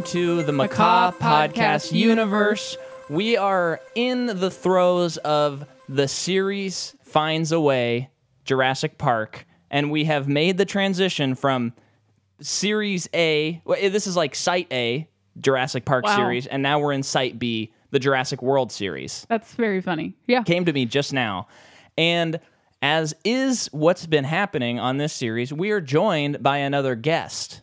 welcome to the Macaw Macaw Podcast Podcast universe. We are in the throes of the series Finds a Way, Jurassic Park, and we have made the transition from Series A. well, eh, This is like Site A, Jurassic Park Wow. series, and now we're in Site B, the Jurassic World series That's very funny. Yeah. came to me just now. And as is what's been happening on this series, we are joined by another guest.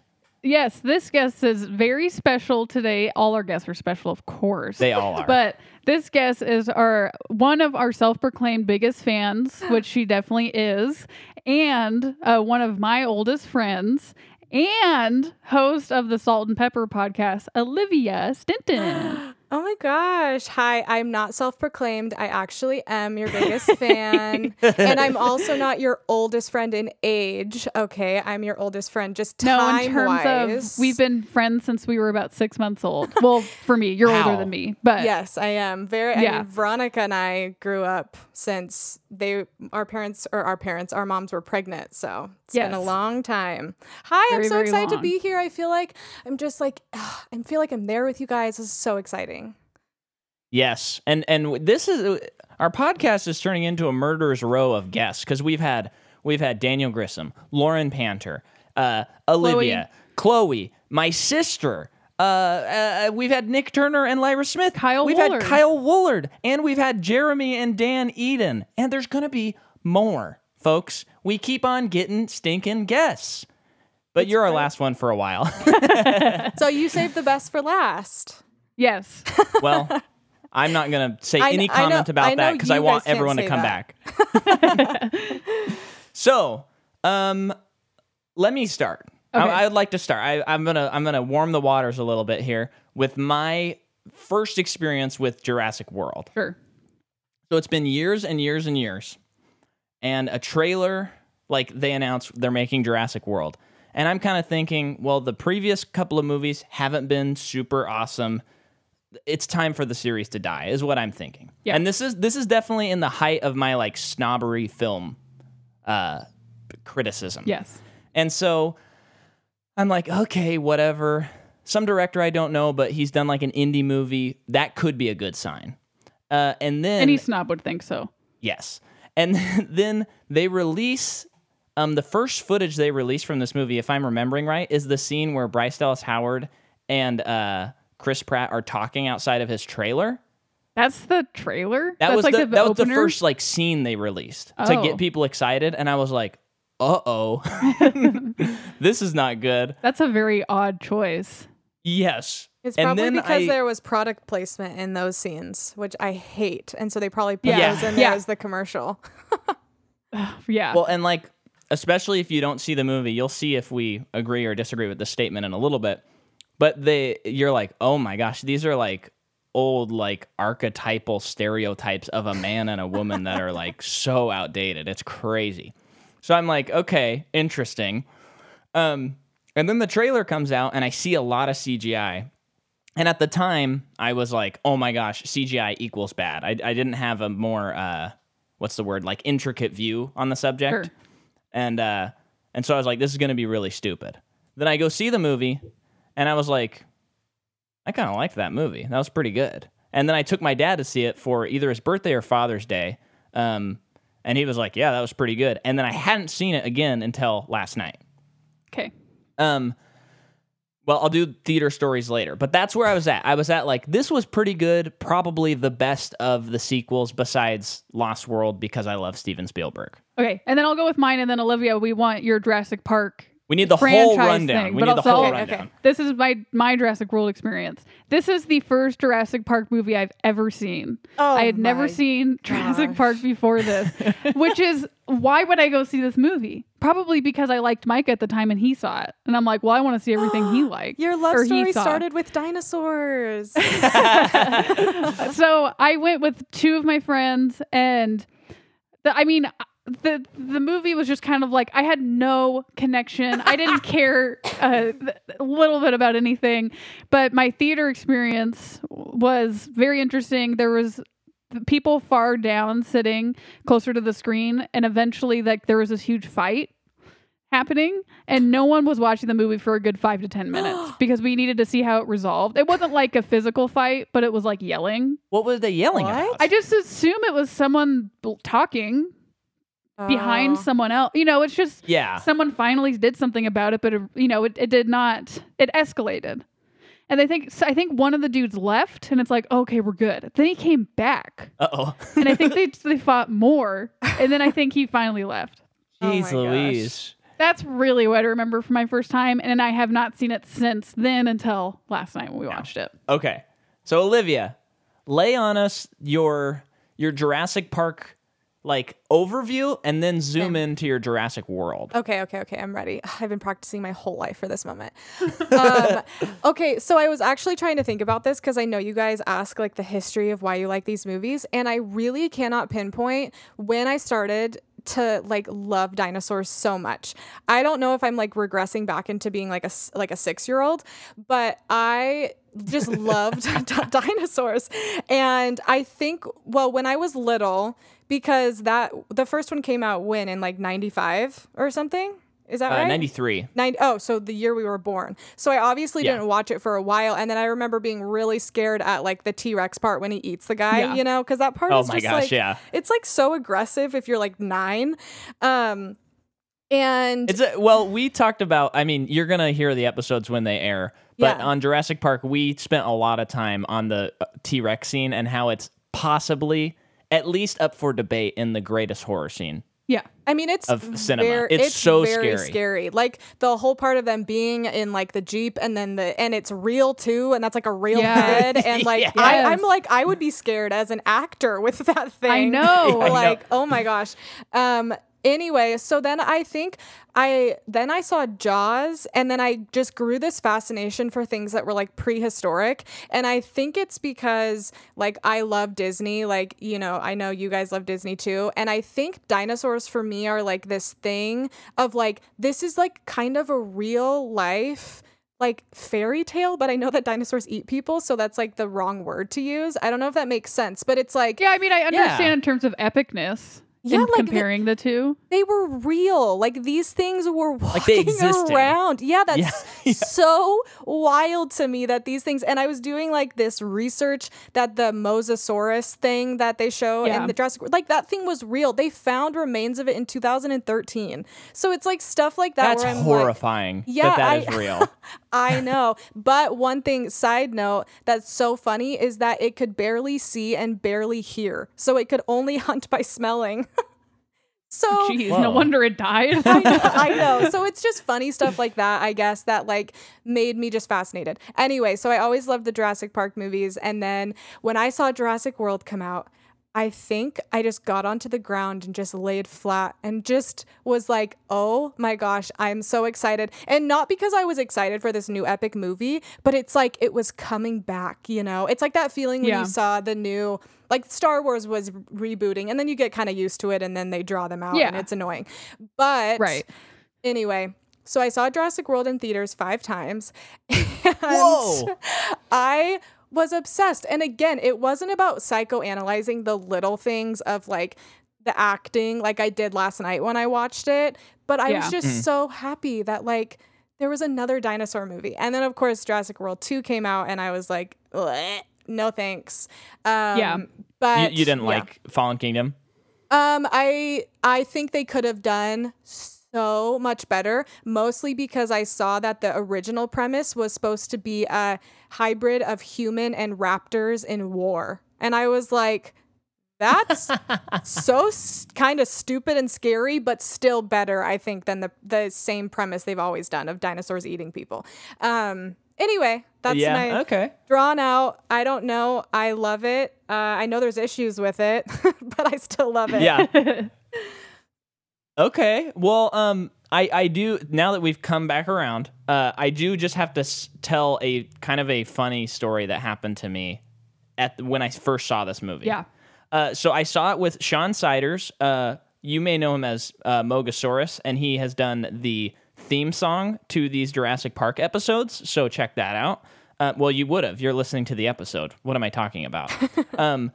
Yes, this guest is very special today. All our guests are special, of course. They all are. But this guest is our one of our self-proclaimed biggest fans, which she definitely is, and uh, one of my oldest friends, and host of the Salt and Pepper podcast, Olivia Stinton. Oh my gosh. Hi, I'm not self proclaimed. I actually am your biggest fan. and I'm also not your oldest friend in age. Okay. I'm your oldest friend just no, time in terms wise. of we've been friends since we were about six months old. Well, for me, you're Wow. older than me, but Yes, I am. Very I Yeah. mean Veronica and I grew up since they our parents or our parents, our moms were pregnant. So it's been a long time. Hi, Very, I'm so very excited to be here. I feel like I'm just like I feel like I'm there with you guys. This is so exciting. Yes, and and this is our podcast is turning into a murderer's row of guests because we've had we've had Daniel Grissom, Lauren Panter, uh, Olivia, Chloe, my sister. Uh, uh, we've had Nick Turner and Lyra Smith. Kyle we've Woolard. had Kyle Woolard, and we've had Jeremy and Dan Eden, and there's gonna be more, folks. We keep on getting stinking guests, but you're our last one for a while. So you saved the best for last. yes. well, I'm not gonna say I- any I know- comment about I that because I want everyone to come that. back. so, um, let me start. Okay. I, would like to start. I, I'm gonna I'm gonna warm the waters a little bit here with my first experience with Jurassic World. Sure. So it's been years and years and years, and a trailer like they announced they're making Jurassic World, and I'm kind of thinking, well, the previous couple of movies haven't been super awesome. It's time for the series to die, is what I'm thinking. Yeah. And this is this is definitely in the height of my like snobbery film uh, criticism. Yes. And so I'm like, okay, whatever. Some director I don't know, but he's done like an indie movie. That could be a good sign. Uh, and then Any snob would think so. Yes. And then they release um the first footage they released from this movie, if I'm remembering right, is the scene where Bryce Dallas Howard and uh Chris Pratt are talking outside of his trailer. That's the trailer. That That's was like the, the, that was the first like scene they released to Oh. get people excited, and I was like, uh oh, this is not good. That's a very odd choice. Yes. It's and probably then because I, there was product placement in those scenes, which I hate. And so they probably put Yeah. those in Yeah. there as the commercial. Yeah. Well, and like, especially if you don't see the movie, you'll see if we agree or disagree with the statement in a little bit. But they, you're like, oh my gosh, these are like old, like archetypal stereotypes of a man and a woman that are like so outdated. It's crazy. So I'm like, okay, interesting. Um, and then the trailer comes out, and I see a lot of CGI. And at the time, I was like, oh my gosh, CGI equals bad. I, I didn't have a more, uh, what's the word, like intricate view on the subject. Sure. And, uh, and so I was like, this is going to be really stupid. Then I go see the movie, and I was like, I kind of liked that movie. That was pretty good. And then I took my dad to see it for either his birthday or Father's Day. Um, and he was like, yeah, that was pretty good. And then I hadn't seen it again until last night. okay. Um, well, I'll do theater stories later, but that's where I was at. I was at like this was pretty good, probably the best of the sequels besides Lost World because I love Steven Spielberg. Okay. And then I'll go with mine. And then Olivia, we want your Jurassic Park. We need the franchise whole rundown. thing, we but need the also- whole Okay, okay. rundown. This is my my Jurassic World experience. This is the first Jurassic Park movie I've ever seen. Oh I had never seen Jurassic gosh. Park before this, which is why would I go see this movie? Probably because I liked Mike at the time and he saw it, and I'm like, well, I want to see everything he liked. Your love story started with dinosaurs. so I went with two of my friends, and the, I mean, the the movie was just kind of like I had no connection. I didn't care uh, a little bit about anything, but my theater experience was very interesting. There was people far down sitting closer to the screen, and eventually, like there was this huge fight happening, and no one was watching the movie for a good five to ten minutes because we needed to see how it resolved. It wasn't like a physical fight, but it was like yelling. What were they yelling What? about? I just assume it was someone bl- talking behind Oh. someone else. You know, it's just yeah. someone finally did something about it, but it, you know, it, it did not. It escalated, and I think so I think one of the dudes left, and it's like, okay, we're good. Then he came back, Uh oh. and I think they they fought more, and then I think he finally left. Oh my Jeez gosh. Louise. That's really what I remember from my first time, and I have not seen it since then until last night when we watched it. Okay. So Olivia, lay on us your your Jurassic Park like overview and then zoom into your Jurassic World. Okay, okay, okay. I'm ready. I've been practicing my whole life for this moment. um, okay, so I was actually trying to think about this because I know you guys ask like the history of why you like these movies, and I really cannot pinpoint when I started to like love dinosaurs so much. I don't know if I'm like regressing back into being like a like a 6-year-old, but I just loved di- dinosaurs. And I think well, when I was little because that the first one came out when in like 95 or something. Is that Uh, right? 93. Nine, oh, so the year we were born. So I obviously Yeah. didn't watch it for a while, and then I remember being really scared at like the T Rex part when he eats the guy, Yeah. you know, because that part Oh is my just gosh, like yeah. it's like so aggressive if you're like nine, um, and It's a, well, we talked about. I mean, you're gonna hear the episodes when they air, but Yeah. on Jurassic Park, we spent a lot of time on the T Rex scene and how it's possibly at least up for debate in the greatest horror scene. Yeah. I mean, it's of cinema. ver- It's so very scary. scary. Like the whole part of them being in like the jeep, and then the and it's real too, and that's like a real Yeah. head, and like I, Yes. I'm like I would be scared as an actor with that thing. I know. I know. like oh my gosh. Um. Anyway, so then I think I then I saw Jaws, and then I just grew this fascination for things that were like prehistoric, and I think it's because like I love Disney, like you know I know you guys love Disney too, and I think dinosaurs for me are like this thing of like this is like kind of a real life like fairy tale, but I know that dinosaurs eat people, so that's like the wrong word to use. I don't know if that makes sense, but it's like Yeah, I mean, I understand Yeah. in terms of epicness. Yeah, like the- comparing the two. they were real. Like these things were walking they existed. around. Yeah, that's Yeah, yeah. so wild to me that these things. And I was doing like this research that the Mosasaurus thing that they show Yeah. in the Jurassic, like that thing was real. They found remains of it in 2013. So it's like stuff like that. That's where I'm like, horrifying. Yeah, that that is I- real. I know. But one thing, side note, that's so funny is that it could barely see and barely hear. So it could only hunt by smelling. So Jeez, no wonder it died. I know, I know. So it's just funny stuff like that, I guess, that like made me just fascinated. Anyway, so I always loved the Jurassic Park movies. And then when I saw Jurassic World come out, I think I just got onto the ground and just laid flat and just was like, oh my gosh, I'm so excited. And not because I was excited for this new epic movie, but it's like it was coming back, you know? It's like that feeling when Yeah. you saw the new, like Star Wars was rebooting and then you get kind of used to it and then they draw them out and it's annoying. But right. Anyway, so I saw Jurassic World in theaters five times. And Whoa. I was obsessed. And again, it wasn't about psychoanalyzing the little things of like the acting like I did last night when I watched it, but I Yeah. was just so happy that like there was another dinosaur movie. And then of course Jurassic World 2 came out and I was like, no thanks. Um Yeah. You, but you didn't yeah. like Fallen Kingdom? Um, I I think they could have done so much better, mostly because I saw that the original premise was supposed to be a hybrid of human and raptors in war. And I was like, that's so s- kind of stupid and scary, but still better, I think, than the the same premise they've always done of dinosaurs eating people. Um, anyway, that's yeah. my Okay. drawn out. I don't know. I love it. Uh, I know there's issues with it, but I still love it. Yeah. Okay. Well, um, I I do now that we've come back around. Uh, I do just have to s- tell a kind of a funny story that happened to me at the, when I first saw this movie. Yeah. Uh, so I saw it with Sean Siders. Uh, you may know him as uh, Mogosaurus, and he has done the theme song to these Jurassic Park episodes. So check that out. Uh, well, you would have. You're listening to the episode. What am I talking about? um,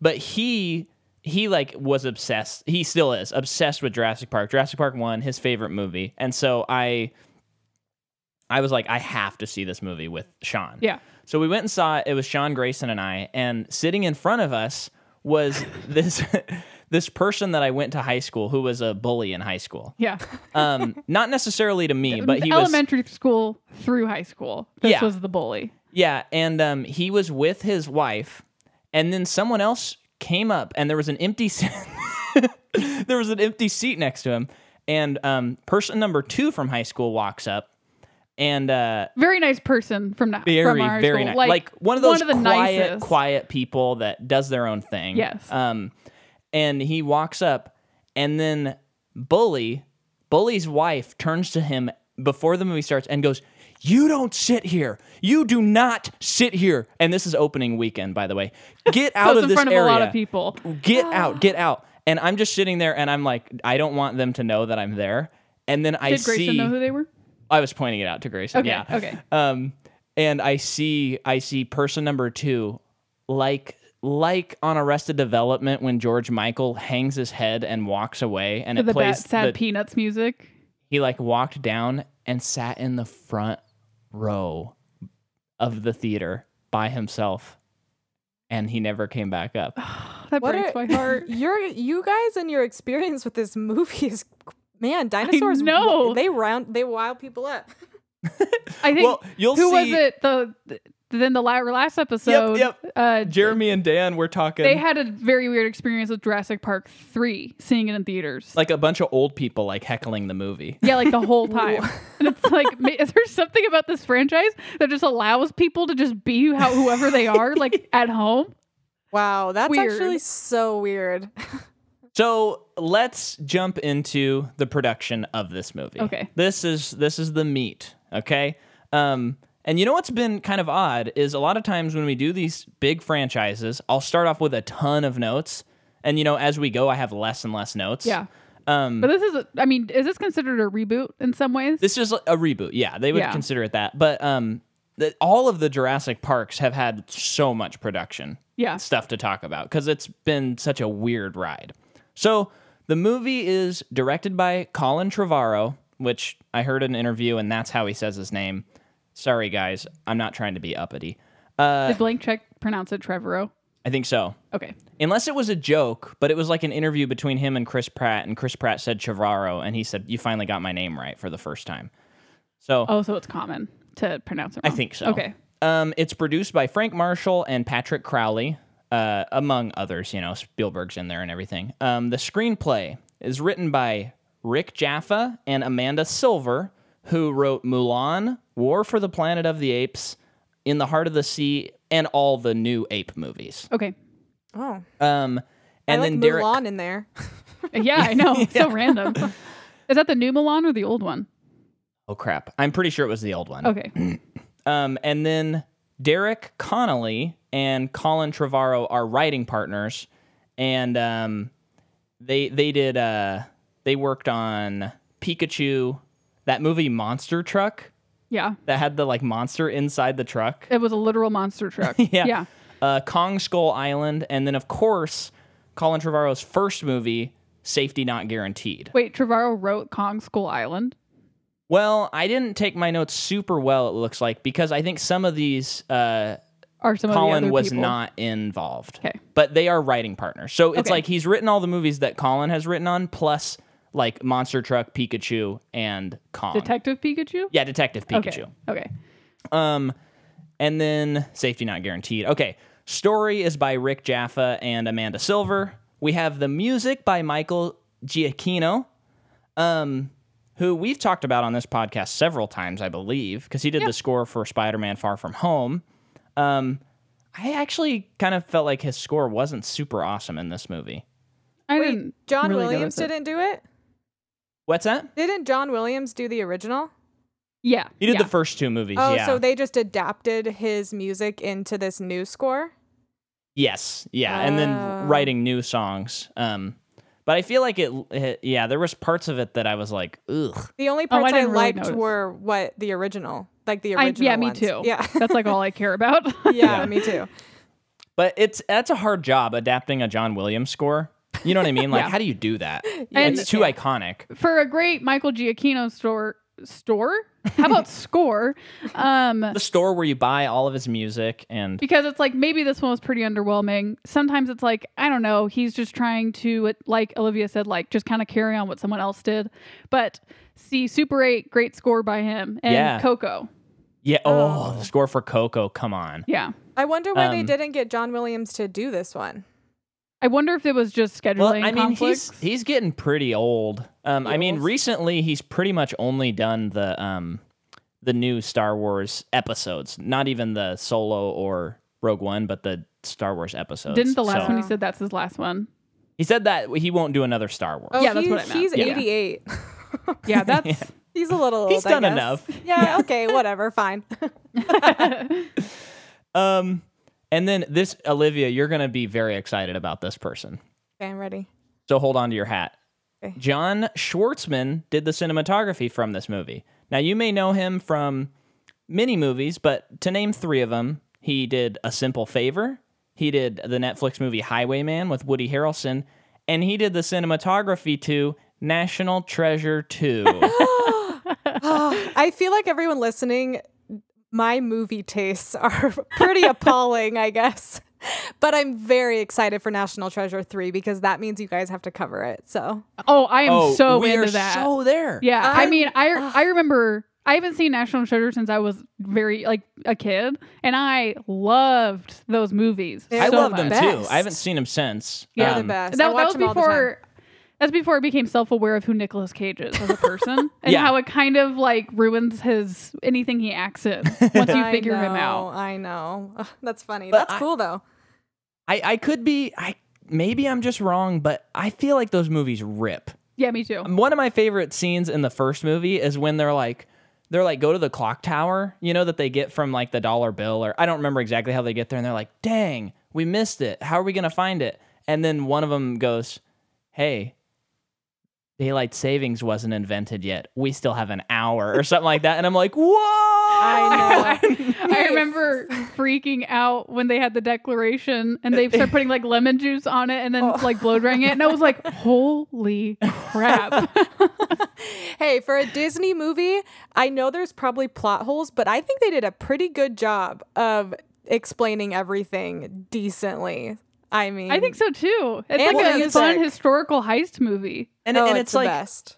but he he like was obsessed. He still is obsessed with Jurassic Park. Jurassic Park 1, his favorite movie. And so I I was like I have to see this movie with Sean. Yeah. So we went and saw it. It was Sean Grayson and I, and sitting in front of us was this this person that I went to high school who was a bully in high school. Yeah. Um, not necessarily to me, but he was elementary school through high school. This Yeah. was the bully. yeah, and um, he was with his wife, and then someone else came up, and there was an empty seat. there was an empty seat next to him, and um, person number two from high school walks up, and uh, Very nice person from na- very from our very nice like, one of those one of the quiet nicest. quiet people that does their own thing Yes. um and he walks up and then bully bully's wife turns to him before the movie starts and goes you don't sit here you do not sit here and this is opening weekend by the way get out it's of in this front of area a lot of people. get out get out and i'm just sitting there and i'm like i don't want them to know that i'm there and then i see. Did Grayson know who they were? I was pointing it out to Grayson. Okay, Yeah. okay. Um, and I see I see person number two, like like on Arrested Development when George Michael hangs his head and walks away, and The it bad, plays. sad the- Peanuts music. he like walked down and sat in the front row of the theater by himself, and he never came back up. That What breaks are- my heart. Your you guys and your experience with this movie is man, dinosaurs No, they round they wild people up. I think Well, you'll who was see- it? The then the last episode. yep. Uh, Jeremy and Dan were talking. They had a very weird experience with Jurassic Park three, seeing it in theaters. like a bunch of old people like heckling the movie. yeah, like the whole time. and it's like, is there something about this franchise that just allows people to just be how whoever they are, like at home? Wow, that's Weird. actually so weird. So let's jump into the production of this movie. Okay. This is this is the meat. Okay. Um, and you know what's been kind of odd is a lot of times when we do these big franchises, I'll start off with a ton of notes, and you know as we go, I have less and less notes. Yeah. Um, But this is, a, I mean, is this considered a reboot in some ways? this is a reboot. Yeah, they would Yeah. consider it that. But um, that all of the Jurassic Parks have had so much production. yeah. stuff to talk about because it's been such a weird ride. So the movie is directed by Colin Trevorrow, which I heard in an interview, and that's how he says his name. Sorry, guys, I'm not trying to be uppity. Uh, Did Blank Check pronounce it Trevorrow? I think so. Okay. Unless it was a joke, but it was like an interview between him and Chris Pratt, and Chris Pratt said Trevorrow, and he said, "You finally got my name right for the first time." So Oh, so it's common to pronounce it Wrong. I think so. Okay. Um, it's produced by Frank Marshall and Patrick Crowley, uh, among others. You know, Spielberg's in there and everything. Um, the screenplay is written by Rick Jaffa and Amanda Silver, who wrote Mulan, War for the Planet of the Apes, In the Heart of the Sea, and all the new ape movies. Okay. Oh, Um, I and like then Derek. Mulan in there. Yeah, I know. So random. Is that the new Mulan or the old one? Oh crap! I'm pretty sure it was the old one. Okay. Um, and then Derek Connolly and Colin Trevorrow are writing partners, and um, they they did uh, they worked on Pikachu, that movie Monster Truck Yeah. that had the like monster inside the truck. It was a literal monster truck. Yeah. Yeah. Uh, Kong Skull Island, and then of course Colin Trevorrow's first movie, Safety Not Guaranteed. Wait, Trevorrow wrote Kong Skull Island. Well, I didn't take my notes super well. It looks like because I think some of these. Uh, Or some of the Colin other was people. not involved. Okay. But they are writing partners. So it's Okay. like he's written all the movies that Colin has written on, plus like Monster Truck, Pikachu, and Kong. Detective Pikachu. yeah, Detective Pikachu. Okay. Okay. Um, and then Safety Not Guaranteed. Okay. Story is by Rick Jaffa and Amanda Silver. We have the music by Michael Giacchino, um, who we've talked about on this podcast several times, I believe, because he did the score for Spider Man Far From Home. Um, I actually kind of felt like his score wasn't super awesome in this movie. I Wait, didn't. John really Williams didn't do it. What's that? Didn't John Williams do the original? Yeah. He did yeah. the first two movies. Oh, yeah. so they just adapted his music into this new score. Yes, yeah, and then Oh. writing new songs. Um, but I feel like it, it- Yeah, there was parts of it that I was like, ugh. The only Oh, I parts I, really liked notice. were what the original, like the I, original. yeah, me too. Yeah, That's like all I care about. yeah, me too. But it's that's a hard job adapting a John Williams score You know what I mean? Like, Yeah. how do you do that? And- it's too Yeah. iconic. For a great Michael Giacchino store store? How about score? Um The store where you buy all of his music and because it's like maybe this one was pretty underwhelming. Sometimes it's like I don't know, he's just trying to like Olivia said like just kind of carry on what someone else did. But see Super 8 great score by him and Yeah. Coco. yeah. Oh, Oh. the score for Coco. Come on. Yeah. I wonder why they Um, didn't get John Williams to do this one. I wonder if it was just scheduling Well, I mean, conflicts. he's he's getting pretty old. Um, I mean, recently he's pretty much only done the um, the new Star Wars episodes. Not even the Solo or Rogue One, but the Star Wars episodes. Didn't the last So- one he said that's his last one? He said that he won't do another Star Wars. Oh, Yeah, that's what I meant. He's Yeah. 88. Yeah, that's He's a little old. He's I done guess. enough. Yeah, okay, whatever, fine. Um, and then this Olivia, you're gonna be very excited about this person. Okay, I'm ready. So hold on to your hat. Okay. John Schwartzman did the cinematography from this movie. Now you may know him from many movies, but to name three of them, he did A Simple Favor, he did the Netflix movie Highwayman with Woody Harrelson, and he did the cinematography to National Treasure 2. I feel like everyone listening, my movie tastes are pretty appalling, I guess. But I'm very excited for National Treasure 3 because that means you guys have to cover it. So, Oh, I am oh, so we into are that. so there. yeah, I I'm- mean, I I remember I haven't seen National Treasure since I was very like a kid, and I loved those movies. They're I so love much. them much. too. Best. I haven't seen them since. Yeah, they're the Um, best. That, I that watch was them all the time. before. That's before I became self-aware of who Nicolas Cage is as a person, and Yeah. how it kind of like ruins his anything he acts in once you I figure him know, out. I know. Ugh, that's funny. But that's I- cool though. I, I could be I maybe I'm just wrong, but I feel like those movies rip. Yeah, me too. One of my favorite scenes in the first movie is when they're like they're like go to the clock tower, you know that they get from like the dollar bill or I don't remember exactly how they get there and they're like, "Dang, we missed it. How are we going to find it?" And then one of them goes, "Hey, daylight savings wasn't invented yet. We still have an hour or something like that." And I'm like, "Whoa!" I know. I remember freaking out when they had the declaration and they started putting like lemon juice on it and then Oh. like blow drying it. And I was like, holy crap. Hey, for a Disney movie, I know there's probably plot holes, but I think they did a pretty good job of explaining everything decently. I mean, I think so too. It's like the a fun historical heist movie. And, oh, and it's, it's the like best.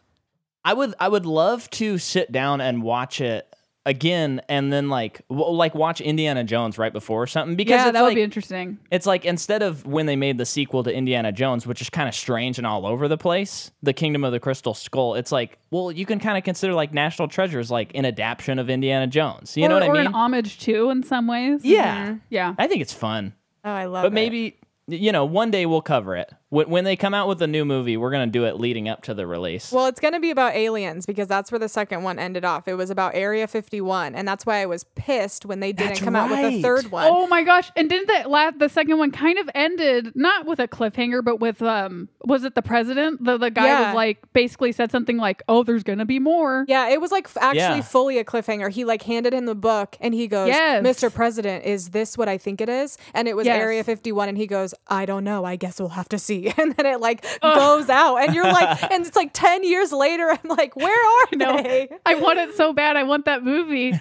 I would I would love to sit down and watch it again and then like w- like watch Indiana Jones right before or something because yeah, it's that would be interesting. it's like instead of when they made the sequel to Indiana Jones which is kind of strange and all over the place the Kingdom of the Crystal Skull it's like well you can kind of consider like National Treasures like an adaptation of Indiana Jones you or, know what I mean? or mean an homage too in some ways. yeah mm-hmm. Yeah. I think it's fun Oh, I love it. but it. maybe you know one day we'll cover it when, when they come out with a new movie we're gonna do it leading up to the release Well, it's going to be about aliens because that's where the second one ended off. It was about Area 51, and that's why I was pissed when they didn't That's come out with a right. third one. Oh my gosh! And didn't that la- the second one kind of ended not with a cliffhanger, but with um, was it the president? The the guy Yeah. was like basically said something like, "Oh, there's gonna be more." Yeah, it was like f- actually Yeah. fully a cliffhanger. He like handed him the book and he goes, Yes. "Mr. President, is this what I think it is?" And it was Yes. Area 51 and he goes, "I don't know. I guess we'll have to see." And then it like goes out and you're like and it's like 10 years later I'm like, "Where are No. they?" I want it so bad. I want that movie.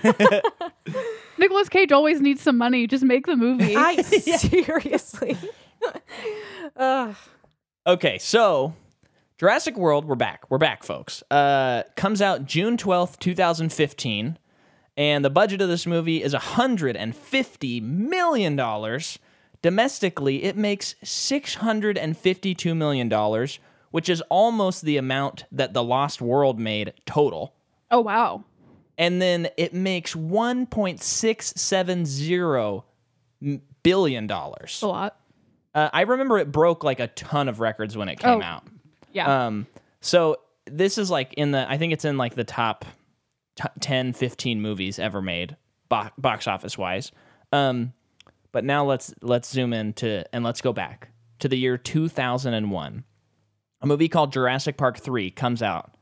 Nicolas Cage always needs some money. Just make the movie. I seriously. Ugh. Okay, so Jurassic World, we're back. We're back, folks. Uh, comes out June 12th, 2015. And the budget of this movie is $150 million. Domestically, it makes $652 million, which is almost the amount that The Lost World made total. oh wow. And then it makes $1.670 billion. A lot. Uh, I remember it broke like a ton of records when it came Oh. out. Yeah. Um, so this is like in the, I think it's in like the top t- 10, 15 movies ever made, bo- box office wise. Um, but now let's let's zoom in to and let's go back to the year 2001. A movie called Jurassic Park 3 comes out.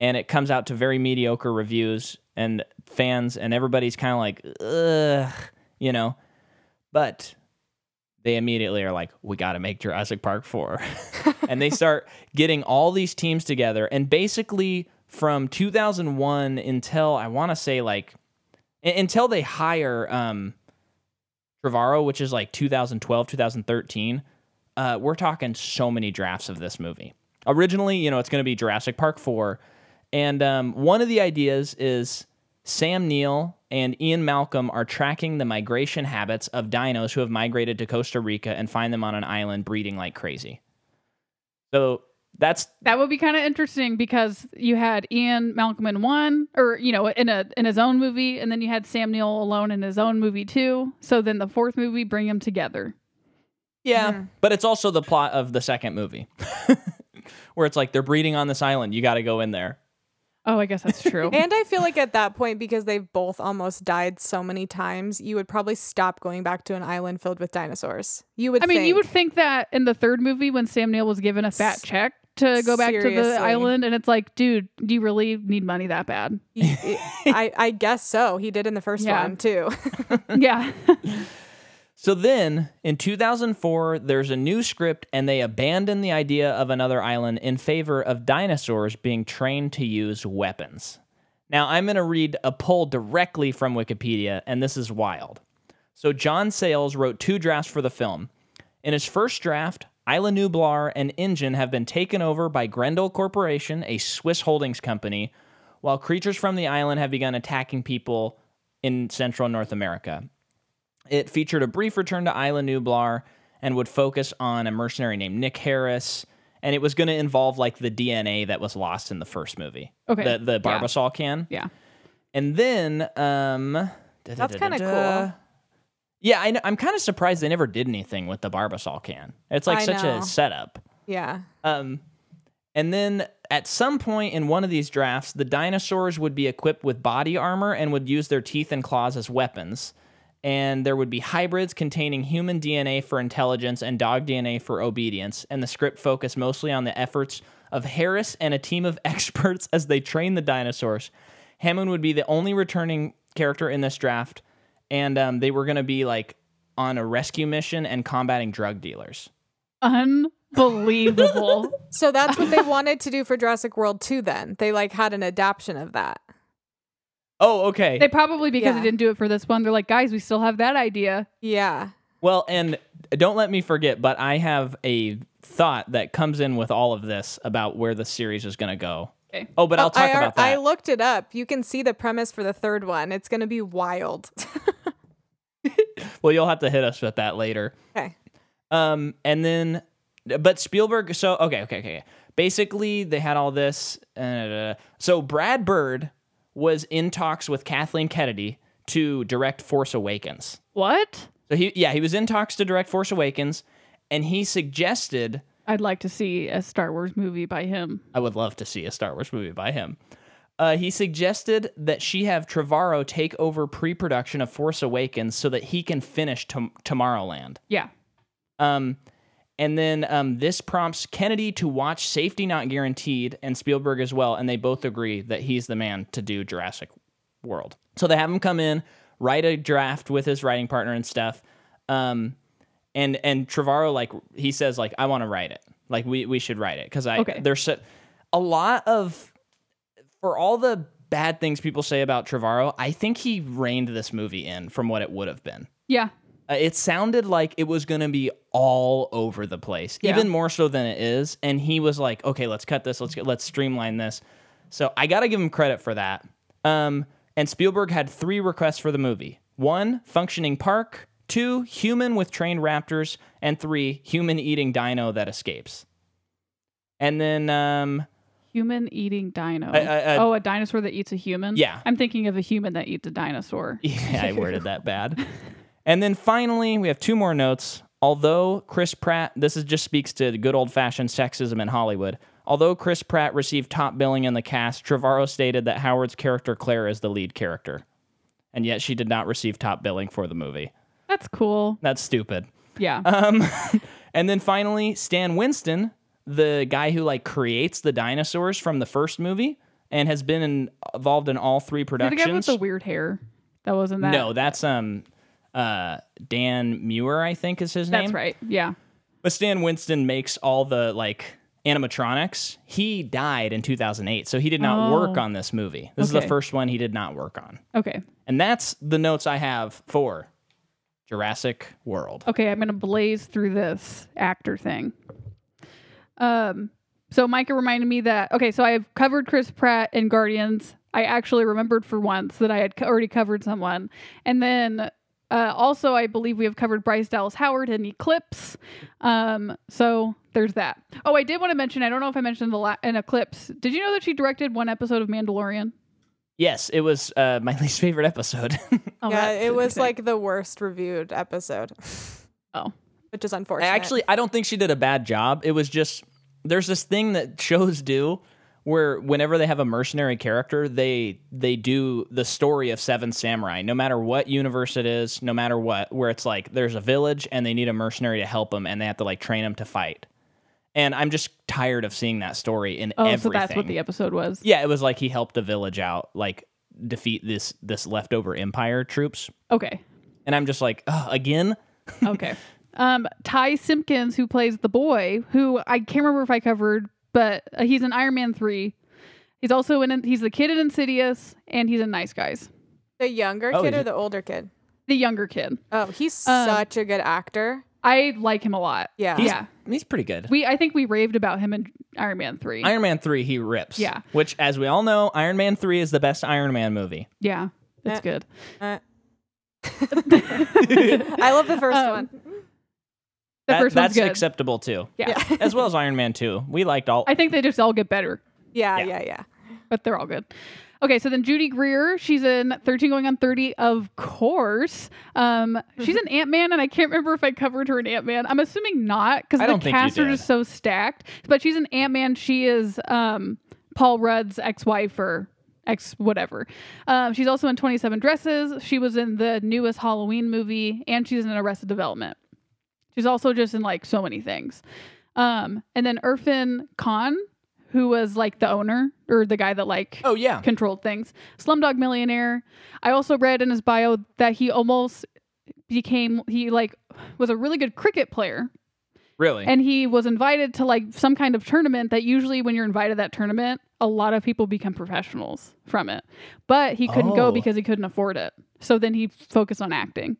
And it comes out to very mediocre reviews and fans and everybody's kind of like ugh, you know. But they immediately are like, we got to make Jurassic Park 4. and they start getting all these teams together. And basically, from 2001 until I want to say like, until they hire um, Trevorrow, which is like 2012, 2013, uh, we're talking so many drafts of this movie. Originally, you know, it's going to be Jurassic Park 4. And um, one of the ideas is Sam Neill and Ian Malcolm are tracking the migration habits of dinos who have migrated to Costa Rica and find them on an island breeding like crazy. So that's That would be kind of interesting because you had Ian Malcolm in one, or you know, in a in his own movie, and then you had Sam Neill alone in his own movie too. So then the fourth movie, bring them together. yeah, mm-hmm. but it's also the plot of the second movie. Where it's like they're breeding on this island, you got to go in there. Oh, I guess that's true. And I feel like at that point, because they've both almost died so many times, you would probably stop going back to an island filled with dinosaurs. You would. I mean, you would think that in the third movie when Sam Neill was given a fat check to go back to the island, and it's like, dude, do you really need money that bad? He- I, I guess so. He did in the first Yeah. one too. yeah. So then in 2004, there's a new script and they abandon the idea of another island in favor of dinosaurs being trained to use weapons. Now, I'm going to read a poll directly from Wikipedia, and this is wild. So, John Sayles wrote two drafts for the film. In his first draft, Isla Nublar and InGen have been taken over by Grendel Corporation, a Swiss holdings company, while creatures from the island have begun attacking people in Central North America. It featured a brief return to Isla Nublar and would focus on a mercenary named Nick Harris. And it was going to involve like the DNA that was lost in the first movie. Okay. The the Yeah. Barbasol can. Yeah. And then um That's kinda cool. Yeah, I know, I'm kind of surprised they never did anything with the Barbasol can. It's like I such know. a setup. yeah. Um, and then at some point in one of these drafts, the dinosaurs would be equipped with body armor and would use their teeth and claws as weapons. And there would be hybrids containing human DNA for intelligence and dog DNA for obedience. And the script focused mostly on the efforts of Harris and a team of experts as they train the dinosaurs. Hammond would be the only returning character in this draft, and um, they were going to be like on a rescue mission and combating drug dealers. Unbelievable. So that's what they wanted to do for Jurassic World 2 then. They like had an adaptation of that. Oh, okay. they probably because Yeah. they didn't do it for this one. They're like, guys, we still have that idea. Yeah. Well, and don't let me forget, but I have a thought that comes in with all of this about where the series is going to go. Okay. Oh, but I'll Oh, talk I, about that. I looked it up. You can see the premise for the third one. It's going to be wild. well, you'll have to hit us with that later. okay. Um, and then, but Spielberg. So okay, okay, okay. Basically, they had all this. Uh, so Brad Bird was in talks with Kathleen Kennedy to direct Force Awakens. What? So he, yeah, he was in talks to direct Force Awakens, and he suggested I'd like to see a Star Wars movie by him. I would love to see a Star Wars movie by him. Uh, he suggested that she have Trevorrow take over pre-production of Force Awakens so that he can finish Tom- Tomorrowland. Yeah. Um, and then um, this prompts Kennedy to watch Safety Not Guaranteed and Spielberg as well, and they both agree that he's the man to do Jurassic World. So they have him come in, write a draft with his writing partner and stuff. Um, and and Trevorrow like he says like I want to write it, like we we should write it because I Okay. there's so, a lot of for all the bad things people say about Trevorrow, I think he reined this movie in from what it would have been. Yeah. Uh, it sounded like it was going to be all over the place, Yeah. even more so than it is. And he was like, "Okay, let's cut this. Let's get, let's streamline this." So I got to give him credit for that. Um, and Spielberg had three requests for the movie: one, functioning park; two, human with trained raptors; and three, human eating dino that escapes. And then, um, Human eating dino. I- I- I- oh, a dinosaur that eats a human? Yeah. I'm thinking of a human that eats a dinosaur. Yeah, I worded that bad. And then finally, we have two more notes. Although Chris Pratt, this is just speaks to the good old fashioned sexism in Hollywood. Although Chris Pratt received top billing in the cast, Trevorrow stated that Howard's character Claire is the lead character. And yet she did not receive top billing for the movie. That's cool. That's stupid. Yeah. Um, and then finally, Stan Winston, the guy who like creates the dinosaurs from the first movie and has been in, involved in all three productions. the guy with the weird hair. That wasn't that. No, that's um uh, Dan Muir, I think is his name. That's right. Yeah. But Stan Winston makes all the like animatronics. He died in 2008, so he did not work Oh. on this movie. This is the first one he did not work on. Okay. And that's the notes I have for Jurassic World. Okay, I'm gonna blaze through this actor thing. Um, so Micah reminded me that okay, so I've covered Chris Pratt in Guardians. I actually remembered for once that I had already covered someone, and then uh, also I believe we have covered Bryce Dallas Howard in Eclipse. Um, so there's that. Oh, I did want to mention. I don't know if I mentioned the la- in Eclipse. Did you know that she directed one episode of Mandalorian? Yes, it was uh, my least favorite episode. Oh, yeah, it was like the worst reviewed episode, oh, which is I unfortunate. actually I don't think she did a bad job. It was just there's this thing that shows do where whenever they have a mercenary character, they they do the story of Seven Samurai, no matter what universe it is, no matter what, where it's like there's a village and they need a mercenary to help them and they have to like train them to fight. And I'm just tired of seeing that story in oh, everything. so that's what the episode was. yeah, it was like he helped the village out, like defeat this this leftover empire troops. Okay. And I'm just like, Ugh, again? okay. Um, Ty Simpkins, who plays the boy, who I can't remember if I covered, but uh, he's in Iron Man three. He's also in. He's the kid in Insidious, and he's in Nice Guys. the younger Oh, kid or it- the older kid. The younger kid. Oh, he's Um, such a good actor. I like him a lot. Yeah. He's, Yeah. he's pretty good. We I think we raved about him in Iron Man three. Iron Man 3, he rips. Yeah. Which, as we all know, Iron Man 3 is the best Iron Man movie. yeah, it's Uh, good. Uh, I love the first Um, one. The That- first that's one's good. acceptable too. yeah. Yeah. As well as Iron Man 2. We liked all. I think they just all get better. Yeah, Yeah. yeah, yeah. but they're all good. Okay, so then Judy Greer, she's in 13 going on 30, of course. Um, she's an Ant Man, and I can't remember if I covered her in Ant Man. I'm assuming not because the don't think you cast are just so stacked. But she's an Ant Man. She is um, Paul Rudd's ex wife or ex whatever. Um, she's also in 27 Dresses. She was in the newest Halloween movie, and she's in Arrested Development. She's also just in like so many things. Um, and then Irrfan Khan, who was like the owner or the guy that like oh, yeah. controlled things. Slumdog Millionaire. I also read in his bio that he almost became he like was a really good cricket player Really? and he was invited to like some kind of tournament that usually when you're invited to that tournament a lot of people become professionals from it but he couldn't go Oh. because he couldn't afford it so then he focused on acting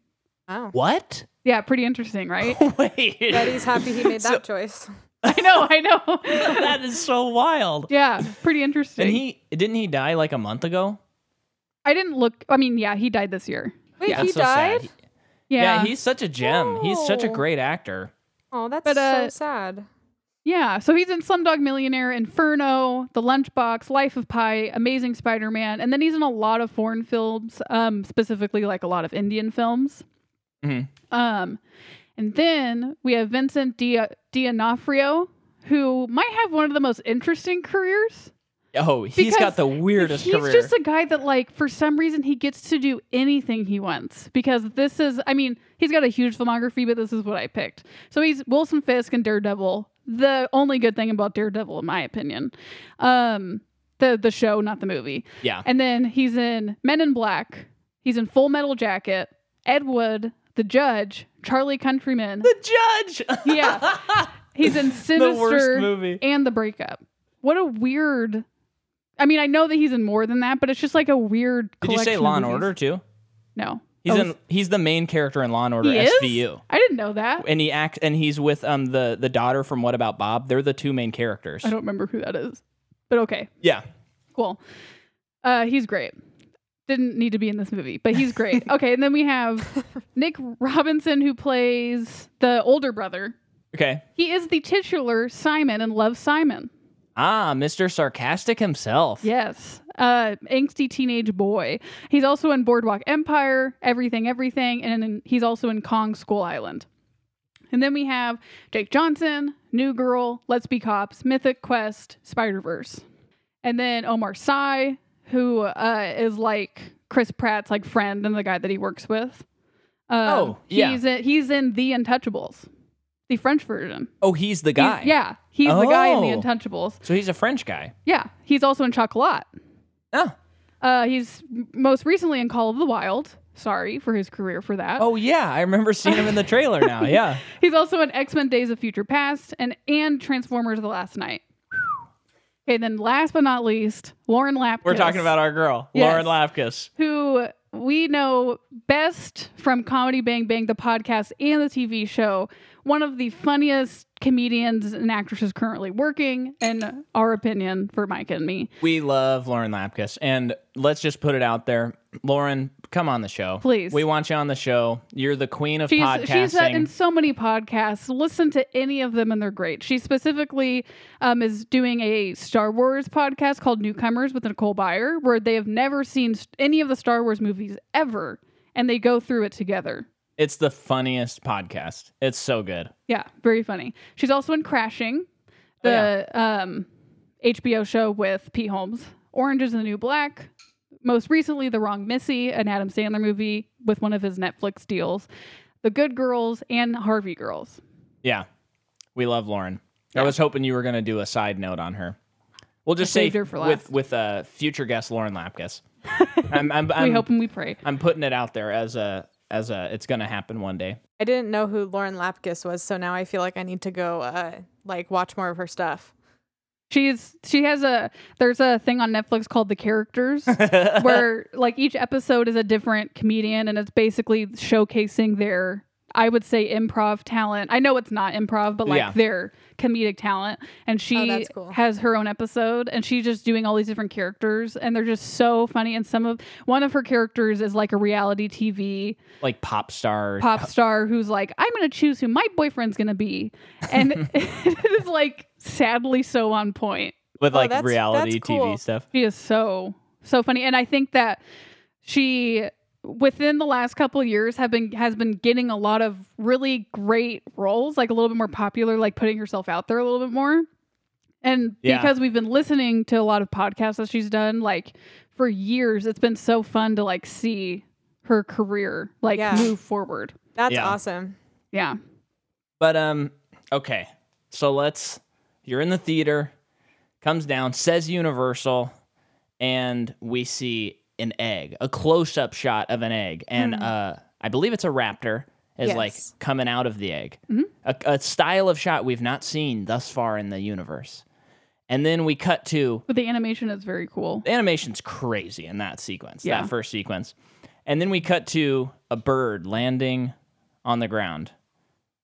Oh. what? yeah pretty interesting right Wait. Betty's happy he made that So- choice. i know i know that is so wild. yeah pretty interesting And he didn't he die like a month ago? i didn't look i mean yeah he died this year Wait, Yeah. he That's so sad. died? yeah Yeah, he's such a gem. He's such a Oh. great actor. Oh, that's But, so uh, sad. Yeah, so he's in Slumdog Millionaire, Inferno, The Lunchbox, Life of Pi, Amazing Spider-Man, and then he's in a lot of foreign films, um, specifically like a lot of Indian films. Mhm. Um, and then we have Vincent Dia- D'Onofrio, who might have one of the most interesting careers. Oh, he's Because got the weirdest he's career. just a guy that like for some reason he gets to do anything he wants because this is I mean he's got a huge filmography but this is what I picked. So he's Wilson Fisk and Daredevil. The only good thing about Daredevil in my opinion. Um the the show not the movie. yeah. And then he's in Men in Black. He's in Full Metal Jacket, Ed Wood, The Judge, Charlie Countryman. the judge. Yeah. He's in Sinister the worst movie. and The Breakup. What a weird. I mean, I know that he's in more than that, but it's just like a weird. Did you say collection of Law and. Order too? No. He's Oh, in. He's the main character in Law and Order He is? SVU, I didn't know that. and he acts, and he's with um the the daughter from What About Bob. They're the two main characters. I don't remember who that is, but okay, Yeah. cool. Uh, he's great. Didn't need to be in this movie, but he's great. okay, and then we have Nick Robinson who plays the older brother. Okay. He is the titular Simon and Love Simon. Ah, Mr. Sarcastic himself. Yes. Uh, angsty teenage boy. He's also in Boardwalk Empire, Everything, Everything, and in, he's also in Kong Skull Island. And then we have Jake Johnson, New Girl, Let's Be Cops, Mythic Quest, Spider Verse. And then Omar Sy, who uh, is like Chris Pratt's like friend and the guy that he works with. Um, Oh, yeah. He's in, he's in The Untouchables, the French version. Oh, he's the He's- guy. yeah, he's the guy in The Oh. Untouchables. So he's a French guy. Yeah, he's also in Chocolat. Oh. Uh, he's most recently in Call of the Wild. Sorry for his career for that. Oh yeah, I remember seeing him in the trailer now. Yeah. He's also in X Men Days of Future Past and and Transformers: The Last Knight. Okay, then last but not least, Lauren Lapkus. We're talking about our girl, Yes. Lauren Lapkus. who we know best from Comedy Bang Bang, the podcast and the TV show. One of the funniest comedians and actresses currently working, in our opinion, for Mike and me. We love Lauren Lapkus. And let's just put it out there. Lauren, come on the show. Please. We want you on the show. You're the queen of She's podcasting. she's in so many podcasts. Listen to any of them, and they're great. She specifically um, is doing a Star Wars podcast called Newcomers with Nicole Byer, where they have never seen any of the Star Wars movies ever, and they go through it together. It's the funniest podcast. It's so good. Yeah, very funny. She's also in Crashing, the um, HBO show with Pete Holmes. Orange is the New Black. Most recently, The Wrong Missy, an Adam Sandler movie with one of his Netflix deals. The Good Girls and Harvey Girls. Yeah. We love Lauren. I Yeah. was hoping you were going to do a side note on her. We'll just say saved her for with last. with uh, future guest Lauren Lapkus. I'm, I'm, we I'm, hope and we pray. I'm putting it out there as a as a it's going to happen one day. I didn't know who Lauren Lapkus was, so now I feel like I need to go uh like watch more of her stuff. She's she has a there's a thing on Netflix called The Characters where like each episode is a different comedian and it's basically showcasing their I would say improv talent. I know it's not improv, but like Yeah. their comedic talent. And she Oh, cool. has her own episode and she's just doing all these different characters and they're just so funny. And some of one of her characters is like a reality TV like pop star. pop star who's like, I'm gonna choose who my boyfriend's gonna be. And it is like sadly so on point. with Oh, like that's- reality that's cool. TV stuff. She is so so funny, and I think that she within the last couple of years have been has been getting a lot of really great roles, like a little bit more popular, like putting herself out there a little bit more. And Yeah. because we've been listening to a lot of podcasts that she's done, like for years, it's been so fun to like see her career like Yeah. move forward. That's Yeah. awesome. Yeah. But um okay. So let's you're in the theater, comes down, says Universal, and we see an egg, a close-up shot of an egg. And uh I believe it's a raptor is like coming out of the egg. A, a style of shot we've not seen thus far in the universe. And then we cut to But the animation is very cool. the animation's crazy in that sequence, Yeah. that first sequence. And then we cut to a bird landing on the ground,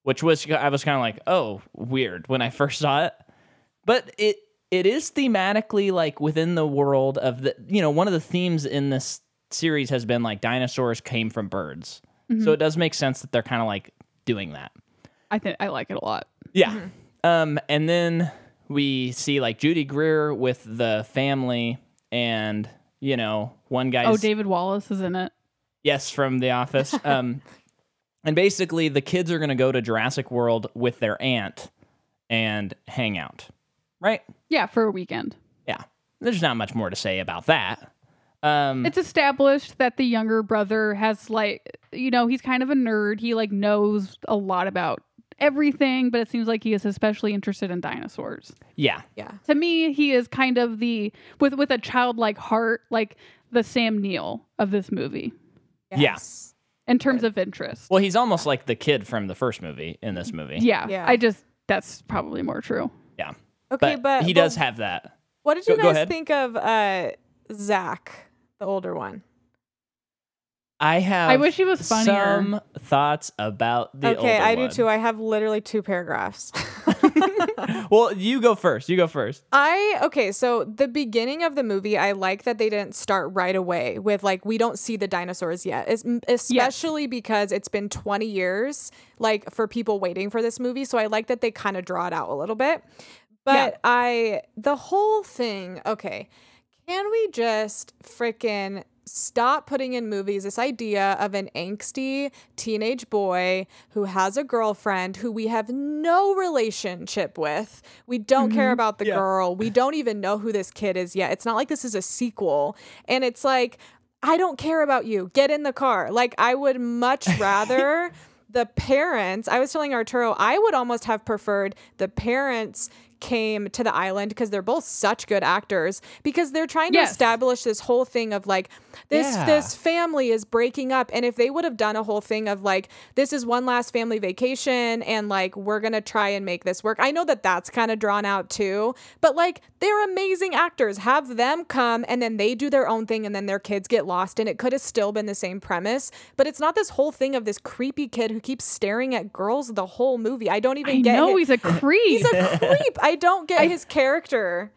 which was I was kind of like, "Oh, weird" when I first saw it. But it it is thematically like within the world of the you know, one of the themes in this series has been like dinosaurs came from birds. So it does make sense that they're kind of like doing that. I think I like it a lot. Yeah. Um, and then we see like Judy Greer with the family, and you know, one guy Oh, David Wallace is in it. yes from The Office. um, and basically, the kids are gonna go to Jurassic World with their aunt and hang out, right? Yeah, for a weekend. Yeah. There's not much more to say about that. Um, It's established that the younger brother has like you know, he's kind of a nerd. He like knows a lot about everything, but it seems like he is especially interested in dinosaurs. yeah. Yeah. To me, he is kind of the with with a childlike heart, like the Sam Neill of this movie Yeah. Yes. in terms of interest. Well, he's almost like the kid from the first movie in this movie. Yeah, Yeah. I just that's probably more true. Yeah. Okay, But, but, he but does have that. What did you Go- go guys ahead. think of uh Zach, the older one? I have. I wish he was funnier. Some thoughts about the. okay, older I one. do too. I have literally two paragraphs. Well, you go first. You go first. I okay, so the beginning of the movie, I like that they didn't start right away with like we don't see the dinosaurs yet. Es- especially because it's been 20 years like for people waiting for this movie, so I like that they kind of draw it out a little bit. But I the whole thing, okay. Can we just freaking stop putting in movies this idea of an angsty teenage boy who has a girlfriend who we have no relationship with? We don't care mm-hmm. about the Yeah. girl. We don't even know who this kid is yet. It's not like this is a sequel. And it's like, I don't care about you. Get in the car. Like, I would much rather. The parents, I was telling Arturo, I would almost have preferred the parents came to the island because they're both such good actors because they're trying to establish this whole thing of like this Yeah. this family is breaking up and if they would have done a whole thing of like this is one last family vacation and like we're going to try and make this work. I know that that's kind of drawn out too, but like they're amazing actors. Have them come and then they do their own thing and then their kids get lost and it could have still been the same premise, but it's not this whole thing of this creepy kid who keeps staring at girls the whole movie. I don't even I get know it. he's a creep. He's a creep. I don't get his character.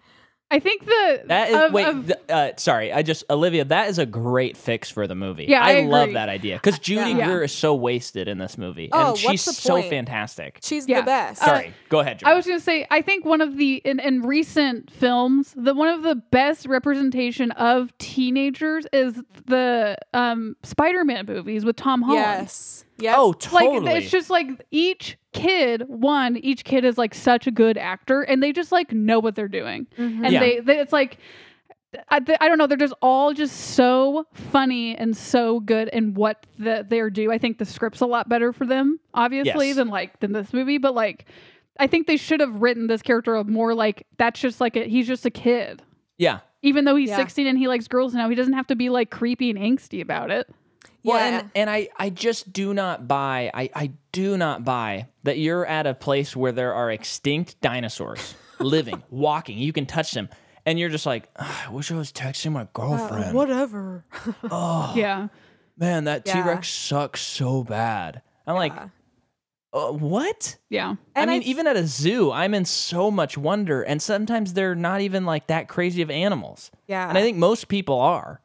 I think the That is of- wait. of- th- uh, sorry, I just Olivia. That is a great fix for the movie. Yeah, I love agree. that idea because Judy Yeah. Greer is so wasted in this movie, Oh, and she's what's so fantastic. She's Yeah. the best. Sorry, go ahead. Jordan. I was going to say, I think one of the in, in recent films, the one of the best representation of teenagers is the um, Spider-Man movies with Tom Holland. Yes. Yep. oh, Like totally. it's just like each kid, one, each kid is like such a good actor, and they just like know what they're doing, Mhm. and Yeah. they, they it's like. I, th- I don't know. They're just all just so funny and so good in what the, they're do. I think the script's a lot better for them, obviously, Yes. than like than this movie. But like, I think they should have written this character of more like that's just like a, he's just a kid, yeah. even though he's Yeah. 16 and he likes girls now. He doesn't have to be like creepy and angsty about it. Well, Yeah. and, and I, I just do not buy, I, I do not buy that you're at a place where there are extinct dinosaurs living, walking. You can touch them. And you're just like, "Ugh, I wish I was texting my girlfriend. Whatever. oh, Yeah, man, that Yeah. T Rex sucks so bad. I'm like, uh, what? yeah, And I mean, even at a zoo, I'm in so much wonder. And sometimes they're not even like that crazy of animals. Yeah. And I think most people are.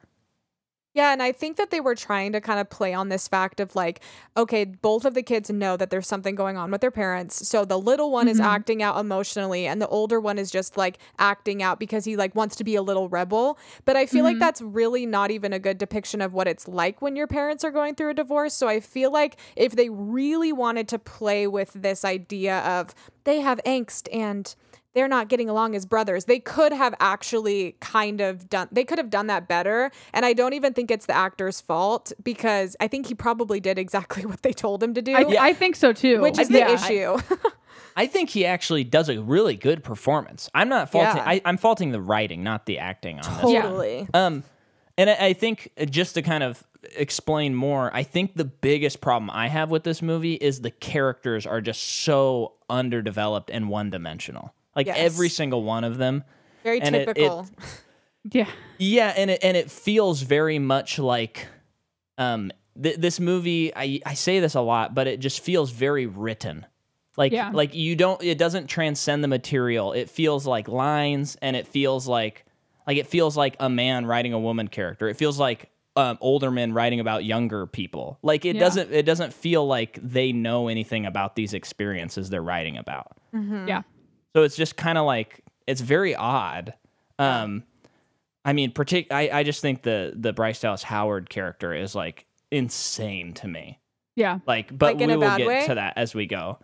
Yeah, and I think that they were trying to kind of play on this fact of like, okay, both of the kids know that there's something going on with their parents. So the little one is Mhm. acting out emotionally and the older one is just like acting out because he like wants to be a little rebel. But I feel like Mhm. that's really not even a good depiction of what it's like when your parents are going through a divorce. So I feel like if they really wanted to play with this idea of they have angst and they're not getting along as brothers. They could have actually kind of done they could have done that better. And I don't even think it's the actor's fault because I think he probably did exactly what they told him to do. I, I think so too. which is Yeah. the issue. I think he actually does a really good performance. I'm not faulting. Yeah. I, I'm faulting the writing, not the acting on this. Totally. Um, and I, I think uh, just to kind of explain more, I think the biggest problem I have with this movie is the characters are just so underdeveloped and one dimensional. Like Yes. every single one of them. Very and it- it- typical. Yeah, Yeah, and it and it feels very much like um th- this movie I I say this a lot, but it just feels very written. Like Yeah. like you don't it doesn't transcend the material. It feels like lines and it feels like like it feels like a man writing a woman character. It feels like um, older men writing about younger people. Like it Yeah. doesn't it doesn't feel like they know anything about these experiences they're writing about. yeah. So it's just kind of like it's very odd. Um, I mean, partic- I I just think the the Bryce Dallas Howard character is like insane to me. Yeah. Like, but Like in we a will bad get way? to that as we go.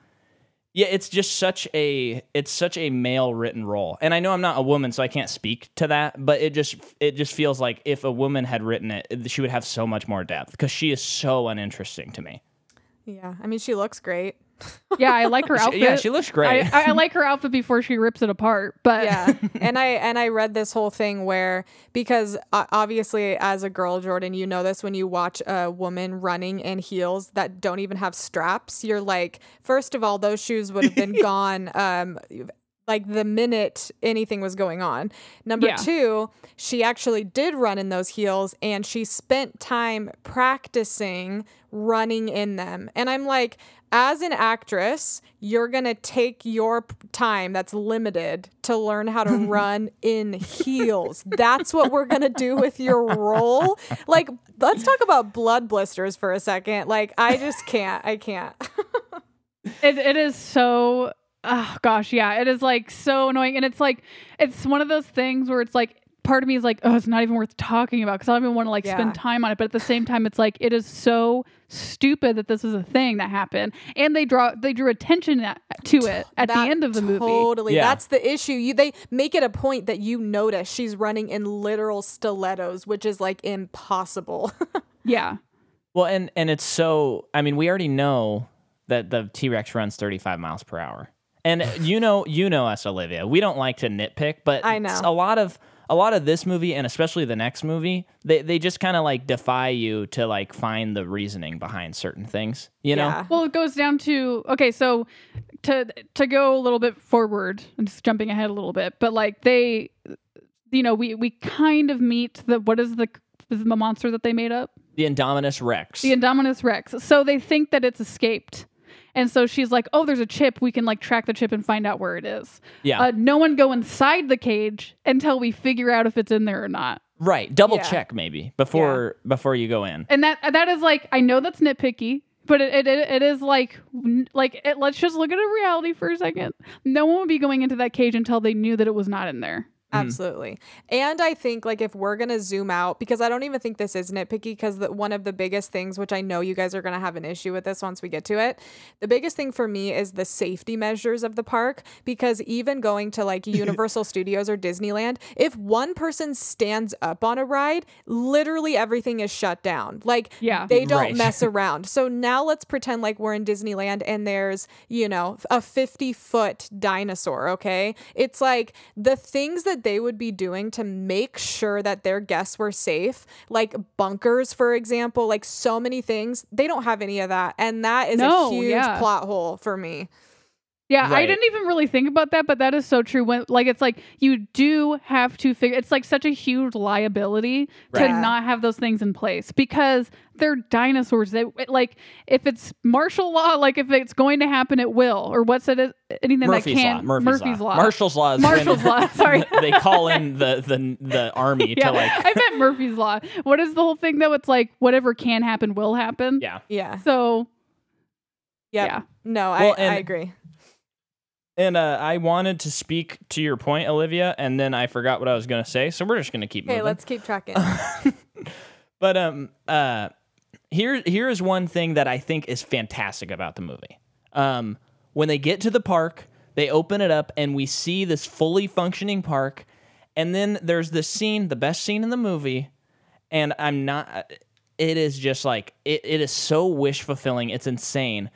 Yeah, it's just such a it's such a male written role, and I know I'm not a woman, so I can't speak to that. But it just it just feels like if a woman had written it, she would have so much more depth because she is so uninteresting to me. Yeah. I mean she looks great. Yeah, I like her outfit. yeah, she looks great. I, I like her outfit before she rips it apart. But yeah and i and i read this whole thing where because uh, obviously as a girl jordan you know this when you watch a woman running in heels that don't even have straps you're like first of all those shoes would have been gone um like the minute anything was going on. Number Yeah. two, she actually did run in those heels and she spent time practicing running in them. And I'm like, as an actress, you're going to take your time that's limited to learn how to run in heels. That's what we're going to do with your role. Like, let's talk about blood blisters for a second. Like, I just can't. I can't. it, it is so oh gosh yeah it is like so annoying and it's like it's one of those things where it's like part of me is like oh it's not even worth talking about because i don't even want to like Yeah. spend time on it but at the same time it's like it is so stupid that this is a thing that happened and they draw they drew attention at, to it at the end of the movie Totally. Yeah. That's the issue. You they make it a point that you notice she's running in literal stilettos, which is like impossible. yeah Well, and and it's so. I mean, we already know that the T Rex runs 35 miles per hour, And uh, you know, you know us, Olivia. We don't like to nitpick, but I know. a lot of a lot of this movie and especially the next movie, they they just kind of like defy you to like find the reasoning behind certain things. You know? Yeah. Well, it goes down to okay, so to to go a little bit forward, I'm just jumping ahead a little bit, but like they, you know, we we kind of meet the what is the is the monster that they made up? The Indominus Rex. The Indominus Rex. So they think that it's escaped. And so she's like, "Oh, there's a chip. We can like track the chip and find out where it is." yeah. Uh, no one go inside the cage until we figure out if it's in there or not. right. Double Yeah. check maybe before before you go in. And that that is like, I know that's nitpicky, but it it, it is like like it, let's just look at a reality for a second. No one would be going into that cage until they knew that it was not in there. Mm. Absolutely. And I think like if we're going to zoom out because I don't even think this is nitpicky because one of the biggest things which I know you guys are going to have an issue with this once we get to it. The biggest thing for me is the safety measures of the park because even going to like Universal Studios or Disneyland, if one person stands up on a ride, literally everything is shut down. Like Yeah. they don't Right. mess around. So now let's pretend like we're in Disneyland and there's, you know, a 50 foot dinosaur, okay? It's like the things that they would be doing to make sure that their guests were safe, like bunkers, for example, like so many things, they don't have any of that. And that is No, a huge yeah. plot hole for me. Yeah, I didn't even really think about that, but that is so true. When like it's like you do have to figure it's like such a huge liability to not have those things in place because they're dinosaurs. They it- like if it's martial law, like if it's going to happen, it will. Or what's it? Anything Murphy's that law. can Murphy's, law. law. Marshall's law. Is when Marshall's law, sorry. they call in the the the army yeah, to like. I meant Murphy's law. What is the whole thing though? It's like whatever can happen will happen. Yeah. Yeah. So Yep. yeah. No, I, and- I agree. And uh, I wanted to speak to your point, Olivia, and then I forgot what I was going to say. So we're just going to keep Okay, moving. let's keep tracking. But um, uh, here here is one thing that I think is fantastic about the movie. Um, when they get to the park, they open it up, and we see this fully functioning park, and then there's this scene, the best scene in the movie, and I'm not. It is just like it, it is so wish fulfilling. It's insane.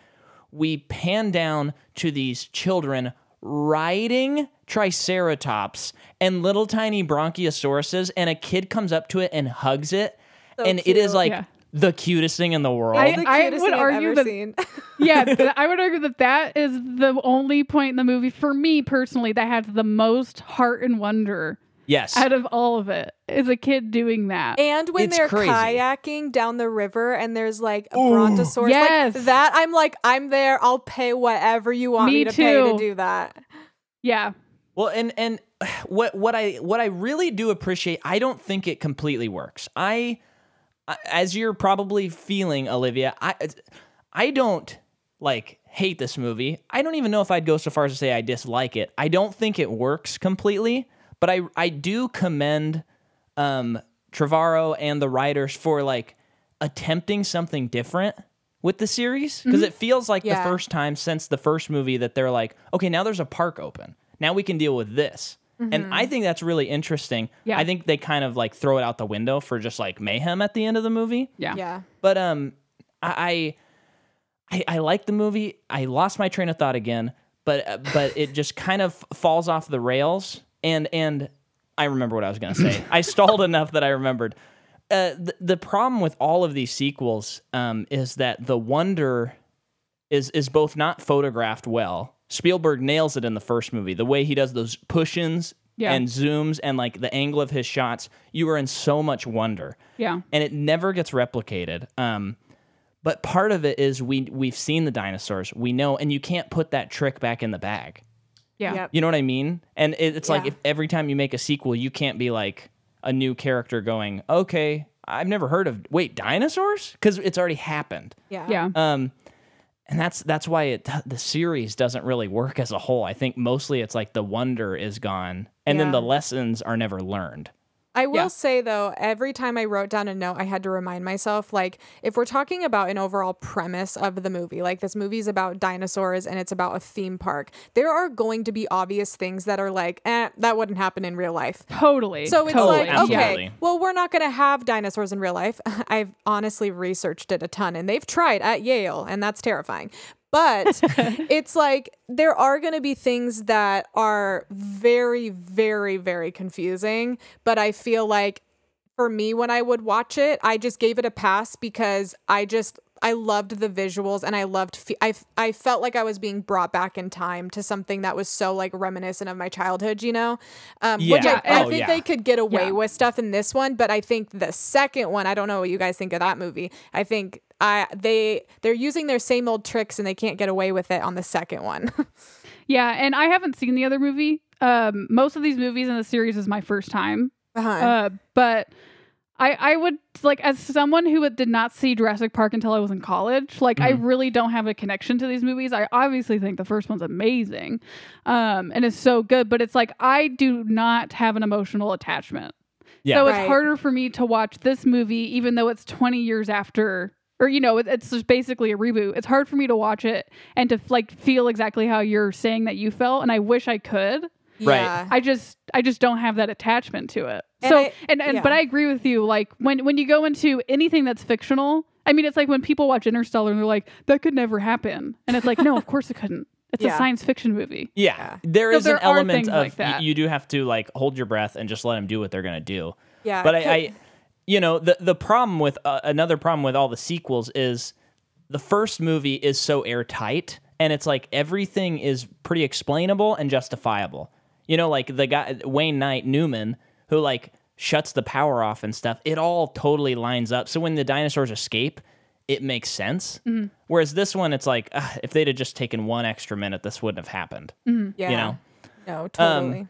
We pan down to these children riding triceratops and little tiny brachiosauruses, and a kid comes up to it and hugs it, So and it is like Yeah. the cutest thing in the world. I- the I would thing I've argue ever that- seen. yeah, th- I would argue that that is the only point in the movie for me personally that has the most heart and wonder yes, out of all of it. Is a kid doing that? And when It's they're crazy. kayaking down the river and there's like a Ooh. brontosaurus, Yes. like that, I'm like, I'm there. I'll pay whatever you want me, Me to pay to do that. yeah, Well, and and what what I what I really do appreciate, I don't think it completely works. I, I- as you're probably feeling, Olivia, I I don't like hate this movie. I don't even know if I'd go so far as to say I dislike it. I don't think it works completely, but I I do commend um Trevorrow and the writers for like attempting something different with the series because it feels like Yeah. the first time since the first movie that they're like, okay, now there's a park open. Now we can deal with this. And I think that's really interesting. Yeah. I think they kind of like throw it out the window for just like mayhem at the end of the movie. yeah, Yeah. But um, I, I, I like the movie. I lost my train of thought again, but uh, but it just kind of falls off the rails. And and I remember what I was gonna say. I stalled enough that I remembered. Uh, the, the problem with all of these sequels um, is that the wonder is is both not photographed well. Spielberg nails it in the first movie. The way he does those push-ins Yeah. and zooms and like the angle of his shots, you are in so much wonder yeah, and it never gets replicated. Um, but part of it is we we've seen the dinosaurs, we know, and you can't put that trick back in the bag. Yeah. Yep. You know what I mean? And it, it's like Yeah. if every time you make a sequel, you can't be like a new character going, okay, I've never heard of wait dinosaurs because it's already happened. Yeah. yeah. Um, and that's that's why it the series doesn't really work as a whole. I think mostly it's like the wonder is gone, and then Yeah. the lessons are never learned. I will Yeah. say though, every time I wrote down a note, I had to remind myself like, if we're talking about an overall premise of the movie, like this movie's about dinosaurs and it's about a theme park, there are going to be obvious things that are like, eh, that wouldn't happen in real life. Totally. So it's totally. like, absolutely. okay, well, we're not going to have dinosaurs in real life. I've honestly researched it a ton and they've tried at Yale, and that's terrifying. But it's like there are going to be things that are very, very, very confusing. But I feel like for me, when I would watch it, I just gave it a pass because I just I loved the visuals and I loved fe- I I felt like I was being brought back in time to something that was so like reminiscent of my childhood, you know. Um, Which Yeah. I, I Oh, think yeah. they could get away Yeah. with stuff in this one, but I think the second one, I don't know what you guys think of that movie. I think I they they're using their same old tricks and they can't get away with it on the second one. Yeah, and I haven't seen the other movie. Um, most of these movies in the series is my first time. uh-huh. Uh, but I I would like as someone who did not see Jurassic Park until I was in college, like I really don't have a connection to these movies. I obviously think the first one's amazing. Um, and it's so good, but it's like I do not have an emotional attachment. Yeah. So it's Right. harder for me to watch this movie, even though it's 20 years after, or you know, it's just basically a reboot. It's hard for me to watch it and to like feel exactly how you're saying that you felt, and I wish I could. Right. Yeah. I just, I just don't have that attachment to it. And so, I- and and but. I agree with you. Like when when you go into anything that's fictional, I mean, it's like when people watch Interstellar and they're like, that could never happen, and it's like, no, of course it couldn't. It's Yeah. a science fiction movie. Yeah, there So is there an element of like y- that. you do have to like hold your breath and just let them do what they're gonna do. Yeah. But I, I you know, the the problem with uh, another problem with all the sequels is the first movie is so airtight, and it's like everything is pretty explainable and justifiable. You know, like the guy Wayne Knight Newman who like shuts the power off and stuff. It all totally lines up. So when the dinosaurs escape. It makes sense. Mm-hmm. Whereas this one, it's like ugh, if they'd have just taken one extra minute, this wouldn't have happened. yeah. You know, No, totally.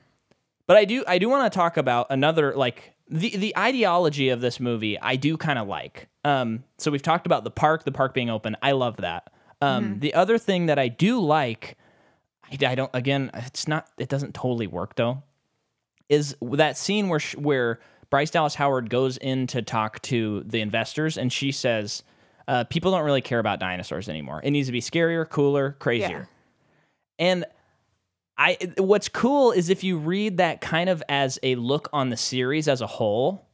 but I do I do want to talk about another like the the ideology of this movie. I do kind of like. Um, so we've talked about the park, the park being open. I love that. Um, the other thing that I do like, I, I don't again, it's not it doesn't totally work though. Is that scene where sh- where Bryce Dallas Howard goes in to talk to the investors and she says, uh, "People don't really care about dinosaurs anymore. It needs to be scarier, cooler, crazier." And I what's cool is if you read that kind of as a look on the series as a whole,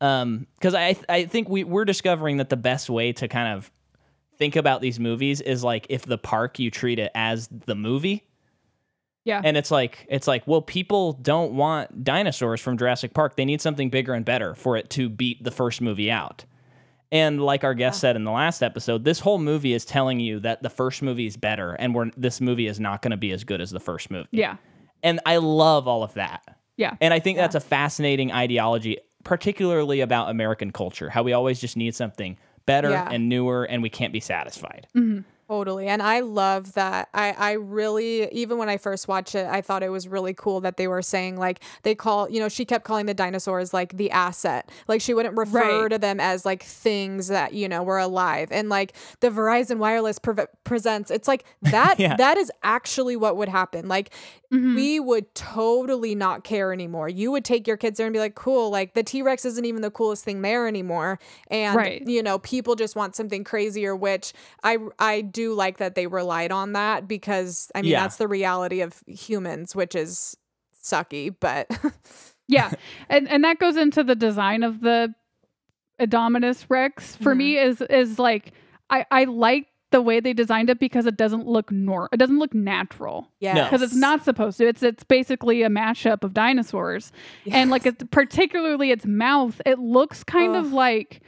um, because I I think we we're discovering that the best way to kind of think about these movies is like if the park you treat it as the movie, Yeah. and it's like it's like well people don't want dinosaurs from Jurassic Park. They need something bigger and better for it to beat the first movie out. And like our guest said in the last episode, this whole movie is telling you that the first movie is better, and we're, this movie is not going to be as good as the first movie. yeah. And I love all of that. Yeah. And I think that's a fascinating ideology, particularly about American culture, how we always just need something better Yeah. and newer, and we can't be satisfied. Mm-hmm. Totally. And I love that. I, I really, even when I first watched it, I thought it was really cool that they were saying, like, they call, you know, she kept calling the dinosaurs like the asset. Like, she wouldn't refer Right. to them as like things that, you know, were alive. And like the Verizon Wireless pre- presents, it's like that, Yeah. that is actually what would happen. Like, mm-hmm. we would totally not care anymore. You would take your kids there and be like, cool, like the T Rex isn't even the coolest thing there anymore. And, Right. you know, people just want something crazier, which I, I do like that they relied on that because, I mean, Yeah. that's the reality of humans, which is sucky, but yeah. And and that goes into the design of the Indominus Rex. For me mm-hmm. is is like I I like the way they designed it because it doesn't look nor it doesn't look natural. Yeah. because it's not supposed to. It's it's basically a mashup of dinosaurs. And like it's particularly its mouth it looks kind of like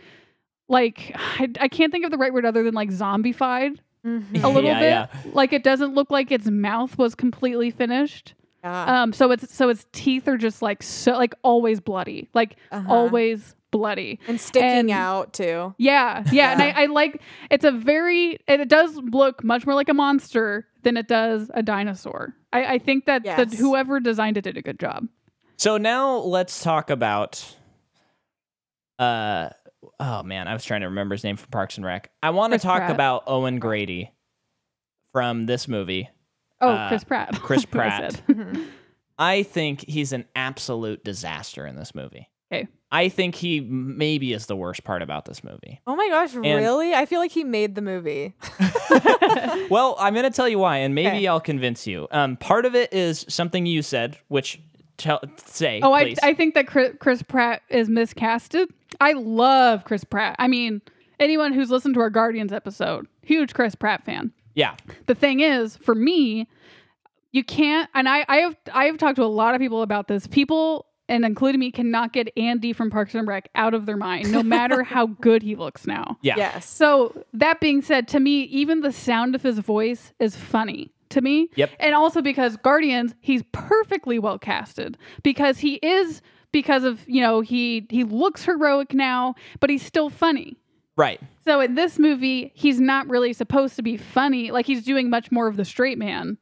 like I, I can't think of the right word other than like zombified Mhm. a little Yeah, bit yeah. like it doesn't look like its mouth was completely finished Yeah. um, so it's so its teeth are just like so like always bloody, like Uh-huh. always bloody. and sticking and- out too. Yeah, yeah, and I, I like it's a very and it does look much more like a monster than it does a dinosaur. I, I think that Yes. the, whoever designed it did a good job. So now let's talk about. Uh, oh man, I was trying to remember his name from Parks and Rec. I want to talk Pratt. about Owen Grady from this movie. Oh, Uh, Chris Pratt. Chris That's I Pratt. I think he's an absolute disaster in this movie. Okay. I think he maybe is the worst part about this movie. Oh my gosh, really? I feel like he made the movie. Well, I'm going to tell you why, and maybe Okay. I'll convince you. Um, part of it is something you said, which tell say. oh, I. I think that Chris, Chris Pratt is miscasted. I love Chris Pratt. I mean, anyone who's listened to our Guardians episode, huge Chris Pratt fan. Yeah. The thing is, for me, you can't and I, I have I have talked to a lot of people about this. People and including me cannot get Andy from Parks and Rec out of their mind, no matter how good he looks now. Yeah. Yes. So that being said, to me, even the sound of his voice is funny to me. Yep. And also because Guardians, he's perfectly well casted because he is because of you know he he looks heroic now, but he's still funny. Right. So in this movie, he's not really supposed to be funny. Like he's doing much more of the straight man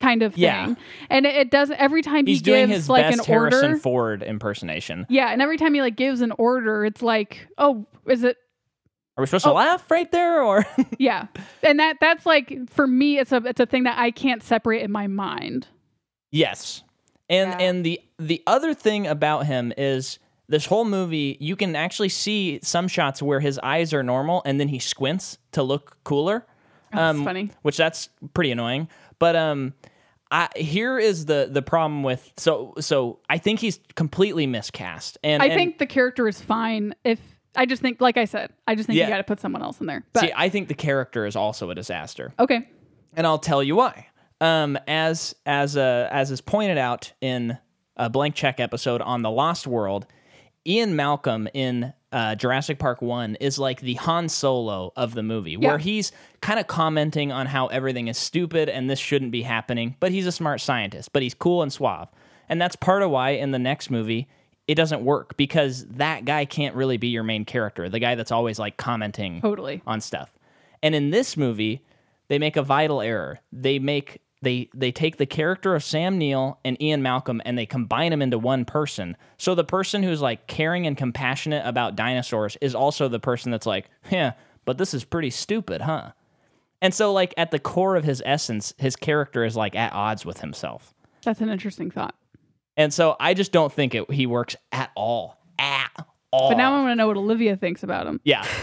kind of thing. And it, it does every time He's he doing gives his like best an order. Harrison Ford impersonation. Yeah, and every time he like gives an order, it's like, oh, is it Are we supposed to Oh. laugh right there or Yeah, and that that's like for me, it's a it's a thing that I can't separate in my mind. Yes. And Yeah. and the the other thing about him is this whole movie you can actually see some shots where his eyes are normal and then he squints to look cooler. That's funny. Which that's pretty annoying. But um I here is the the problem with so so I think he's completely miscast. And I and- think the character is fine. If I just think, like I said, I just think Yeah. you got to put someone else in there. But see I think the character is also a disaster. okay, and I'll tell you why. Um, as as uh, as is pointed out in a blank check episode on the Lost World, Ian Malcolm in uh, Jurassic Park One is like the Han Solo of the movie, where he's kind of commenting on how everything is stupid and this shouldn't be happening, but he's a smart scientist, but he's cool and suave, and that's part of why in the next movie. It doesn't work because that guy can't really be your main character, the guy that's always like commenting totally. on stuff. And in this movie, they make a vital error. They make they they take the character of Sam Neill and Ian Malcolm and they combine them into one person. So the person who's like caring and compassionate about dinosaurs is also the person that's like, "Yeah, but this is pretty stupid, huh?" And so like at the core of his essence, his character is like at odds with himself. That's an interesting thought. And so I just don't think it, he works at all. At all. But now I want to know what Olivia thinks about him. yeah.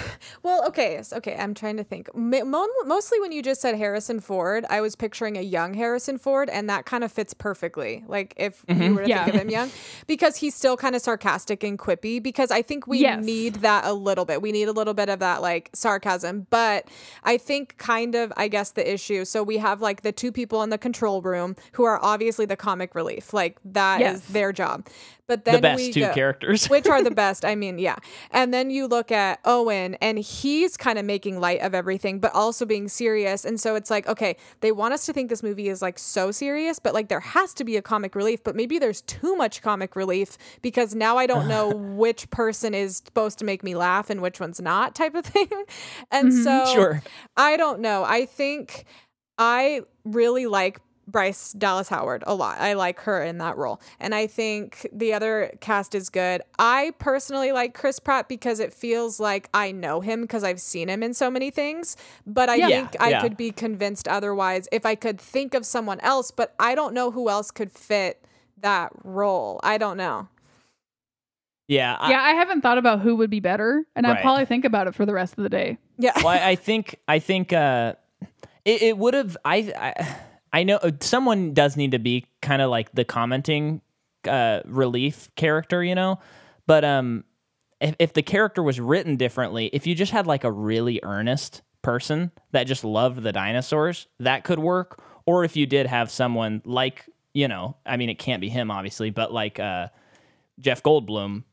Well, okay, so, okay. I'm trying to think. Mo- mo- mostly when you just said Harrison Ford, I was picturing a young Harrison Ford, and that kind of fits perfectly. Like if you mm-hmm. were to Yeah. think of him young, because he's still kind of sarcastic and quippy. Because I think we Yes. need that a little bit. We need a little bit of that like sarcasm. But I think kind of, I guess the issue. So we have like the two people in the control room who are obviously the comic relief. Like that is Yes. their job. But then The best we two go- characters. which are the best. I mean, yeah. And then you look at Owen, and he's kind of making light of everything, but also being serious. And so it's like, okay, they want us to think this movie is like so serious, but like there has to be a comic relief, but maybe there's too much comic relief because now I don't know which person is supposed to make me laugh and which one's not, type of thing. And mm-hmm. so Sure. I don't know. I think I really like Bryce Dallas Howard a lot. I like her in that role. And I think the other cast is good. I personally like Chris Pratt because it feels like I know him because I've seen him in so many things. But I Yeah. think I Yeah. could be convinced otherwise if I could think of someone else, but I don't know who else could fit that role. I don't know. Yeah. I- yeah, I haven't thought about who would be better, and I'll probably think about it for the rest of the day. Yeah. well, I, I think I think uh, it, it would have. I, I I know uh, someone does need to be kind of like the commenting uh, relief character, you know. But um, if if the character was written differently, if you just had like a really earnest person that just loved the dinosaurs, that could work. Or if you did have someone like you know, I mean, it can't be him obviously, but like uh, Jeff Goldblum,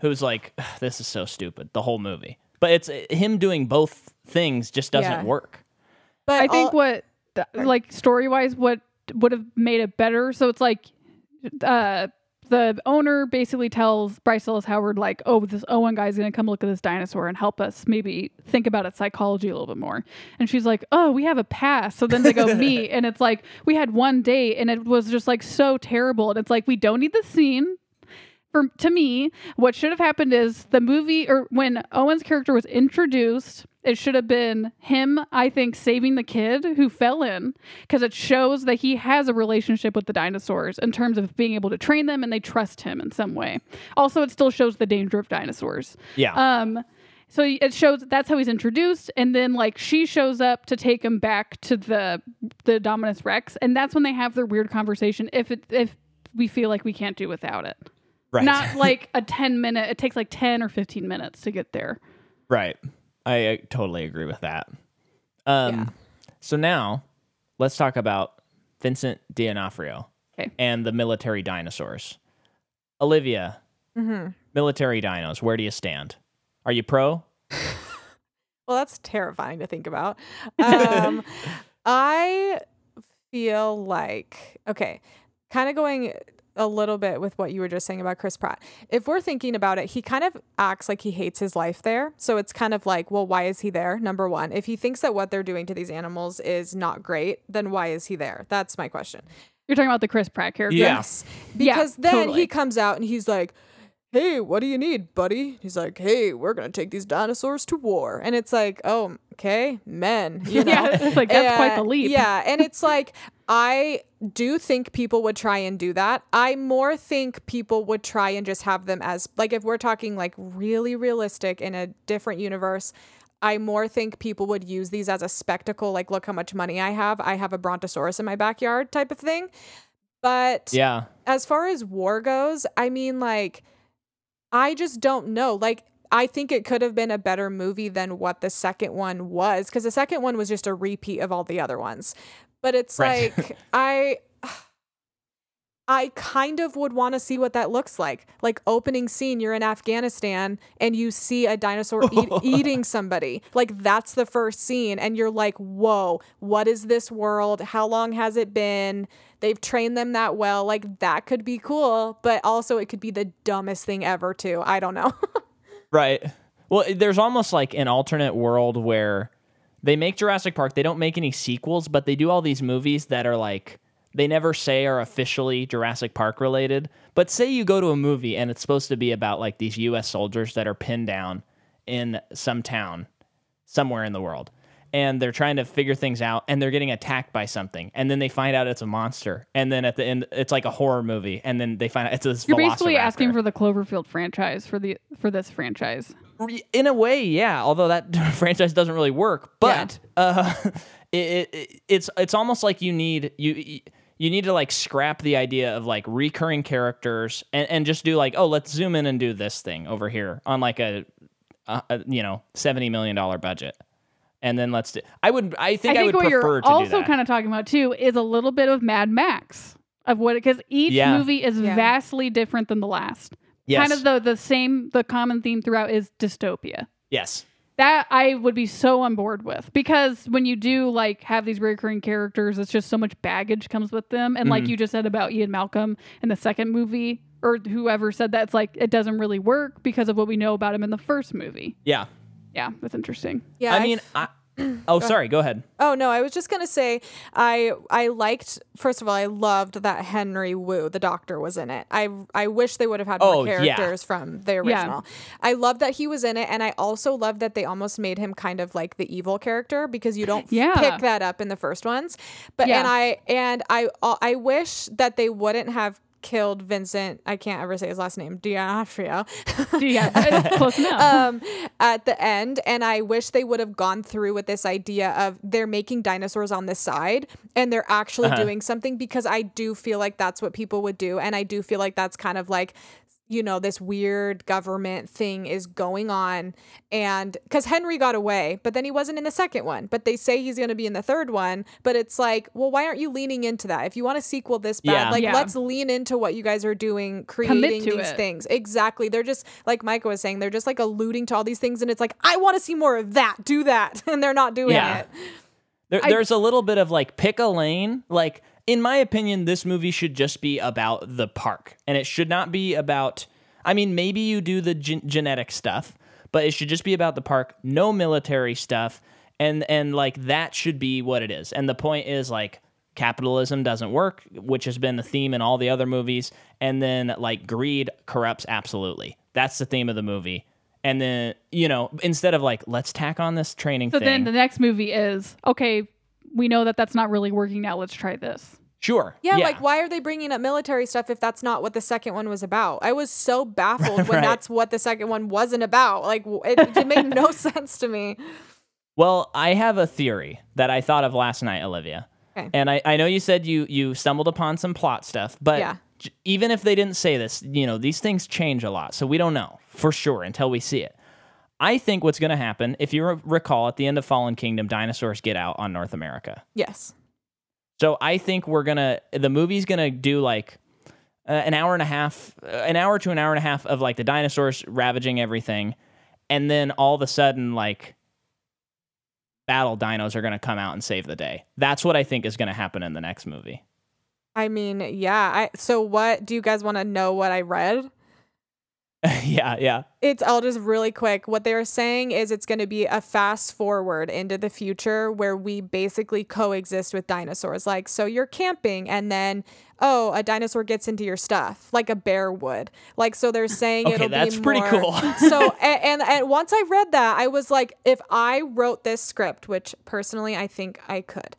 who's like, this is so stupid, the whole movie. But it's uh, him doing both things just doesn't Yeah. work. But I think all- what, th- like story wise, what would have made it better. So it's like, uh, the owner basically tells Bryce Dallas Howard like, "Oh, this Owen guy's gonna come look at this dinosaur and help us maybe think about its psychology a little bit more." And she's like, "Oh, we have a pass." So then they go meet, and it's like we had one date, and it was just like so terrible. And it's like we don't need the scene. For to me, what should have happened is the movie or when Owen's character was introduced, it should have been him, I think, saving the kid who fell in because it shows that he has a relationship with the dinosaurs in terms of being able to train them and they trust him in some way. Also, it still shows the danger of dinosaurs. Yeah. Um, so it shows that's how he's introduced, and then like she shows up to take him back to the the Dominus Rex, and that's when they have their weird conversation. If it if we feel like we can't do without it, right. not like a ten minute. It takes like ten or fifteen minutes to get there. right. I, I totally agree with that. Um, Yeah. So now let's talk about Vincent D'Onofrio Okay. and the military dinosaurs. Olivia, Mm-hmm. military dinos, where do you stand? Are you pro? Well, that's terrifying to think about. Um, I feel like, okay, kind of going a little bit with what you were just saying about Chris Pratt. If we're thinking about it, he kind of acts like he hates his life there. So it's kind of like, well, why is he there? Number one. If he thinks that what they're doing to these animals is not great, then why is he there? That's my question. You're talking about the Chris Pratt character. Yeah. Yes. Yeah, Because then totally. he comes out and he's like, Hey, what do you need, buddy? He's like, Hey, we're gonna take these dinosaurs to war. And it's like, Oh, okay, men. You know? Yeah, it's like that's quite the leap. Yeah, and it's like I do think people would try and do that. I more think people would try and just have them as like if we're talking like really realistic in a different universe. I more think people would use these as a spectacle, like look how much money I have. I have a brontosaurus in my backyard type of thing. But Yeah. as far as war goes, I mean, like, I just don't know. Like, I think it could have been a better movie than what the second one was, because the second one was just a repeat of all the other ones. But it's Right. like, I. I kind of would want to see what that looks like. Like opening scene, you're in Afghanistan and you see a dinosaur eat, eating somebody. Like that's the first scene, and you're like, "Whoa, what is this world? How long has it been? They've trained them that well. Like that could be cool, but also it could be the dumbest thing ever too. I don't know. Right. Well, there's almost like an alternate world where they make Jurassic Park. They don't make any sequels, but they do all these movies that are like they never say are officially Jurassic Park related. But say you go to a movie and it's supposed to be about like these US soldiers that are pinned down in some town somewhere in the world. And they're trying to figure things out and they're getting attacked by something. And then they find out it's a monster. And then at the end it's like a horror movie. And then they find out it's this You're basically asking for the Cloverfield franchise for the for this franchise. in a way, yeah. Although that franchise doesn't really work, but uh, it, it it's it's almost like you need you you need to like scrap the idea of like recurring characters and, and just do like oh let's zoom in and do this thing over here on like a, a, a you know seventy million dollar budget, and then let's do. I would I think I, I would what prefer you're to do also kind of talking about too is a little bit of Mad Max of what because each Yeah. movie is Yeah. vastly different than the last. yes, Kind of the the same the common theme throughout is dystopia. yes, That I would be so on board with because when you do like have these recurring characters, it's just so much baggage comes with them. And like Mhm. you just said about Ian Malcolm in the second movie, or whoever said that, it's like it doesn't really work because of what we know about him in the first movie. yeah. Yeah, that's interesting. yeah, I mean, I, oh sorry, go ahead. Oh no, I was just gonna say I I liked first of all I loved that Henry Wu the doctor was in it. I I wish they would have had Oh, more yeah. characters from the Yeah. original. I love that he was in it, and I also love that they almost made him kind of like the evil character because you don't Yeah. pick that up in the first ones. But Yeah. and I and I I wish that they wouldn't have killed Vincent. I can't ever say his last name. D'Onofrio. Yeah, close enough. um, at the end. And I wish they would have gone through with this idea of they're making dinosaurs on the side and they're actually Uh-huh. doing something because I do feel like that's what people would do. And I do feel like that's kind of like, you know, this weird government thing is going on. And because Henry got away, but then he wasn't in the second one. But they say he's going to be in the third one. But it's like, well, why aren't you leaning into that? If you want a sequel this bad, Yeah. like Yeah. let's lean into what you guys are doing, creating these it. things. Exactly. They're just like Micah was saying, they're just like alluding to all these things, and it's like, I want to see more of that. Do that, and they're not doing Yeah. it. There, I- there's a little bit of like pick a lane. Like in my opinion, this movie should just be about the park, and it should not be about. I mean, maybe you do the gen- genetic stuff, but it should just be about the park. No military stuff, and and like that should be what it is. And the point is like capitalism doesn't work, which has been the theme in all the other movies, and then like greed corrupts absolutely. That's the theme of the movie. And then you know, instead of like let's tack on this training so thing. then the next movie is okay. We know that that's not really working now. Let's try this. Sure. Yeah, like why are they bringing up military stuff if that's not what the second one was about? I was so baffled when Right. that's what the second one wasn't about. Like it, it made no sense to me. Well, I have a theory that I thought of last night, Olivia. Okay. And I, I know you said you you stumbled upon some plot stuff, but Yeah. j- even if they didn't say this, you know, these things change a lot. So we don't know for sure until we see it. I think what's going to happen, if you re- recall, at the end of Fallen Kingdom, dinosaurs get out on North America. Yes. So I think we're gonna the movie's gonna do like uh, an hour and a half, uh, an hour to an hour and a half of like the dinosaurs ravaging everything, and then all of a sudden like battle dinos are gonna come out and save the day. That's what I think is gonna happen in the next movie. I mean, yeah. I so what do you guys want to know what I read? yeah, yeah. It's I'll just really quick. What they're saying is it's going to be a fast forward into the future where we basically coexist with dinosaurs. Like so you're camping and then oh, a dinosaur gets into your stuff like a bear would. Like so they're saying Okay, it'll that's be pretty more- cool. so and, and and once I read that, I was like if I wrote this script, which personally I think I could.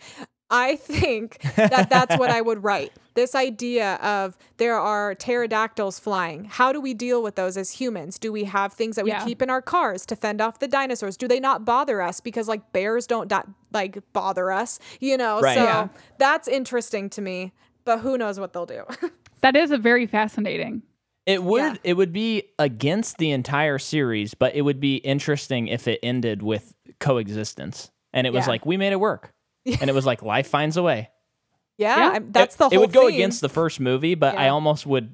I think that that's what I would write. This idea of there are pterodactyls flying. How do we deal with those as humans? Do we have things that we Yeah. keep in our cars to fend off the dinosaurs? Do they not bother us because like bears don't di- like bother us, you know? Right. So Yeah. that's interesting to me, but who knows what they'll do. That is a very fascinating. It would Yeah. it would be against the entire series, but it would be interesting if it ended with coexistence. And it was Yeah. like we made it work. And it was like life finds a way. yeah, Yeah. I'm- that's it, the whole It would go theme. against the first movie, but I almost would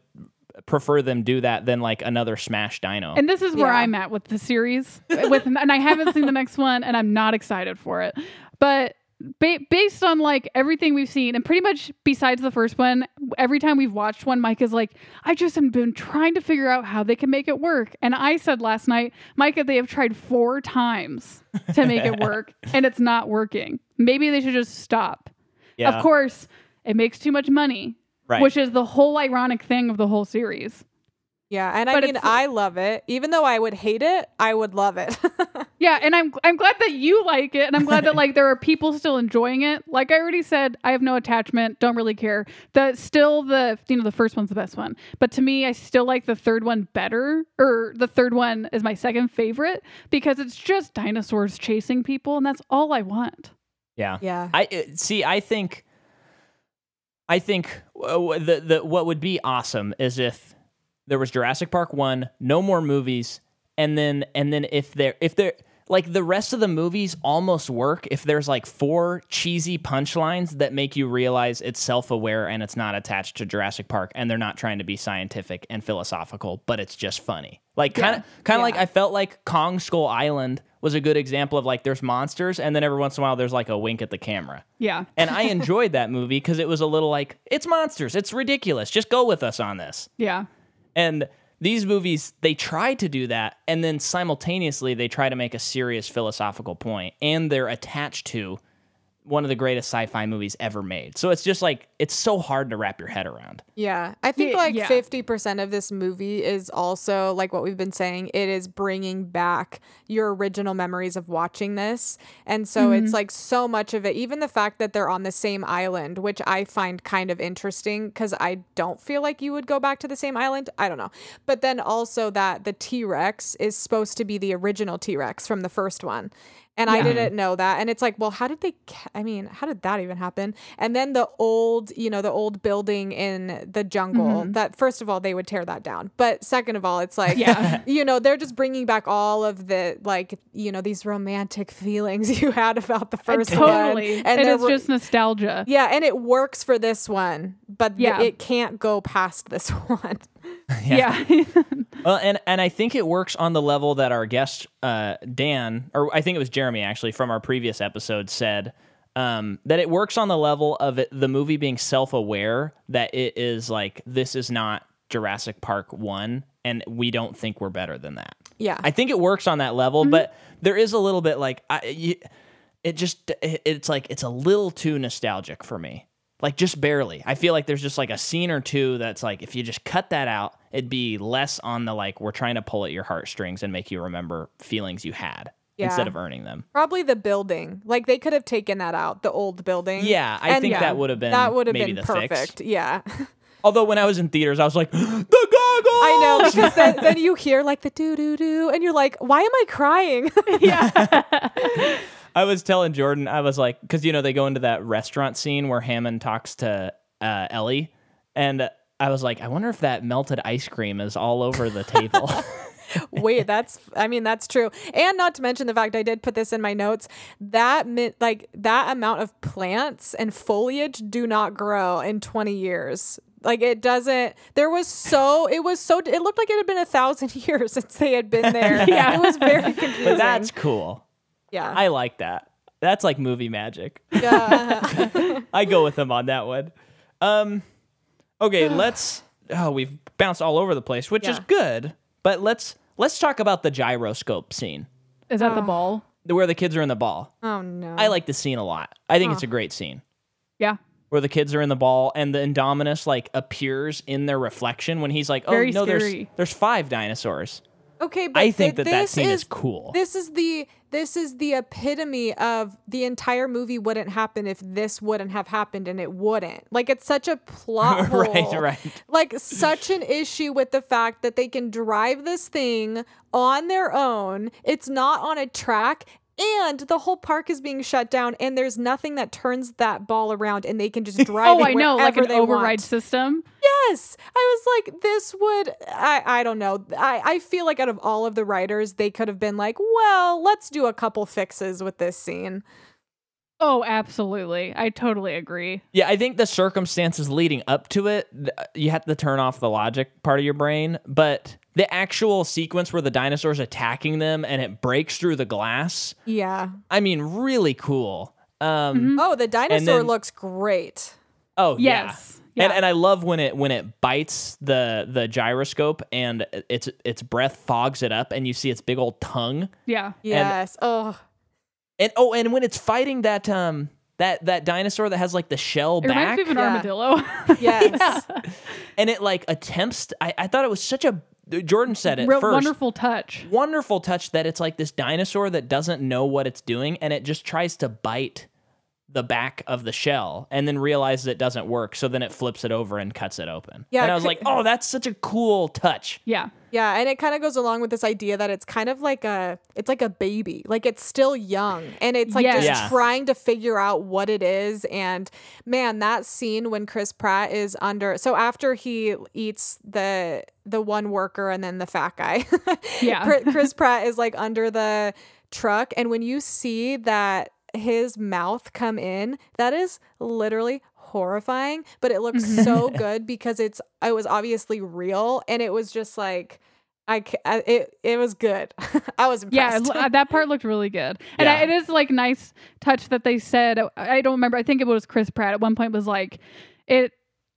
prefer them do that than like another Smash Dino. And this is where Yeah. I'm at with the series. with and I haven't seen the next one, and I'm not excited for it. But ba- based on like everything we've seen, and pretty much besides the first one, every time we've watched one, Mike is like, I just have been trying to figure out how they can make it work. And I said last night, Micah, they have tried four times to make it work, and it's not working. Maybe they should just stop. yeah, Of course, it makes too much money, right. which is the whole ironic thing of the whole series. Yeah, and I mean, I love it. Even though I would hate it, I would love it. Yeah, and I'm I'm glad that you like it, and I'm glad that like there are people still enjoying it. Like I already said, I have no attachment, don't really care. The still the you know the first one's the best one, but to me, I still like the third one better, or the third one is my second favorite because it's just dinosaurs chasing people, and that's all I want. yeah. yeah. I uh, see. I think. I think uh, the the what would be awesome is if there was Jurassic Park one, no more movies, and then and then if there if there like the rest of the movies almost work if there's like four cheesy punchlines that make you realize it's self-aware and it's not attached to Jurassic Park and they're not trying to be scientific and philosophical, but it's just funny. Like kind of kind of like I felt like Kong Skull Island was a good example of like there's monsters and then every once in a while there's like a wink at the camera. Yeah, And I enjoyed that movie because it was a little like, it's monsters. It's ridiculous. Just go with us on this. yeah, And these movies, they try to do that. And then simultaneously, they try to make a serious philosophical point, And they're attached to one of the greatest sci fi movies ever made. So it's just like, it's so hard to wrap your head around. Yeah, I think Yeah, like yeah. 50% of this movie is also like what we've been saying, it is bringing back your original memories of watching this. And so Mm-hmm. it's like so much of it, even the fact that they're on the same island, which I find kind of interesting because I don't feel like you would go back to the same island. I don't know. But then also that the T Rex is supposed to be the original T Rex from the first one. And I didn't know that. And it's like, well, how did they, ca- I mean, how did that even happen? And then the old, you know, the old building in the jungle mm-hmm. that, first of all, they would tear that down. But second of all, it's like, Yeah. you know, they're just bringing back all of the, like, you know, these romantic feelings you had about the first totally. one. And, they're it's just nostalgia. yeah. And it works for this one, but th- it can't go past this one. Yeah, Well, and and I think it works on the level that our guest uh, Dan, or I think it was Jeremy actually from our previous episode said um, that it works on the level of it, the movie being self-aware that it is like this is not Jurassic Park one, and we don't think we're better than that. Yeah. I think it works on that level, but there is a little bit like I, you, it just it- it's like it's a little too nostalgic for me. Like just barely. I feel like there's just like a scene or two that's like if you just cut that out, it'd be less on the like we're trying to pull at your heartstrings and make you remember feelings you had Yeah. instead of earning them. Probably the building. Like they could have taken that out, the old building. Yeah, I And think yeah, that would have been that would have been perfect. fix. Yeah. Although when I was in theaters, I was like, the goggles. I know because then, then you hear like the doo doo doo, and you're like, why am I crying? yeah. I was telling Jordan, I was like, because you know they go into that restaurant scene where Hammond talks to uh, Ellie, and I was like, I wonder if that melted ice cream is all over the table. Wait, that's I mean that's true. And not to mention the fact I did put this in my notes. That meant like that amount of plants and foliage do not grow in 20 years. Like it doesn't there was so it was so it looked like it had been a thousand years since they had been there. Yeah. It was very confusing. But that's cool. Yeah. I like that. That's like movie magic. yeah. I go with them on that one. Um, okay, let's. Oh, we've bounced all over the place, which is Yeah. good. But let's let's talk about the gyroscope scene Is that the ball? where the kids are in the ball. oh no. I like the scene a lot. I think it's a great scene Yeah. where the kids are in the ball and the Indominus like appears in their reflection when he's like, "Oh Very no, there's scary. there's five dinosaurs." Okay, but I think th- that that this scene is cool. This is the this is the epitome of the entire movie wouldn't happen if this wouldn't have happened and it wouldn't. Like it's such a plot hole. Right, right. Like such an issue with the fact that they can drive this thing on their own. It's not on a track and the whole park is being shut down and there's nothing that turns that ball around and they can just oh, drive Oh, it I know, like wherever an they override want. system. Yes. I was like, this would I I don't know. I, I feel like out of all of the writers, they could have been like, well, let's do a couple fixes with this scene. Oh, absolutely. I totally agree. Yeah, I think the circumstances leading up to it, you have to turn off the logic part of your brain. But the actual sequence where the dinosaur's attacking them and it breaks through the glass, Yeah. I mean, really cool. Um, Oh, the dinosaur then- looks great. Oh Yes. yeah. And, Yeah. and I love when it when it bites the the gyroscope and its its breath fogs it up and you see its big old tongue Yeah. Yes. oh. and oh and when it's fighting that um that that dinosaur that has like the shell It reminds back me of an Yeah. armadillo. Yes. and it like attempts to, I I thought it was such a Jordan said it Real first wonderful touch. wonderful touch that it's like this dinosaur that doesn't know what it's doing and it just tries to bite the back of the shell and then realizes it doesn't work so then it flips it over and cuts it open Yeah, and i was like oh that's such a cool touch Yeah. Yeah, and it kind of goes along with this idea that it's kind of like a it's like a baby. Like it's still young and it's like Yes. just Yeah. trying to figure out what it is and man, that scene when Chris Pratt is under so after he eats the the one worker and then the fat guy. Yeah. Chri- Chris Pratt is like under the truck and when you see that his mouth come in, that is literally horrifying, but it looks mm-hmm. so good because it's it was obviously real and it was just like I, I it it was good. I was Yeah, impressed. l- uh, that part looked really good, and I, it is like nice touch that they said. Uh, I don't remember. I think it was Chris Pratt at one point was like, it.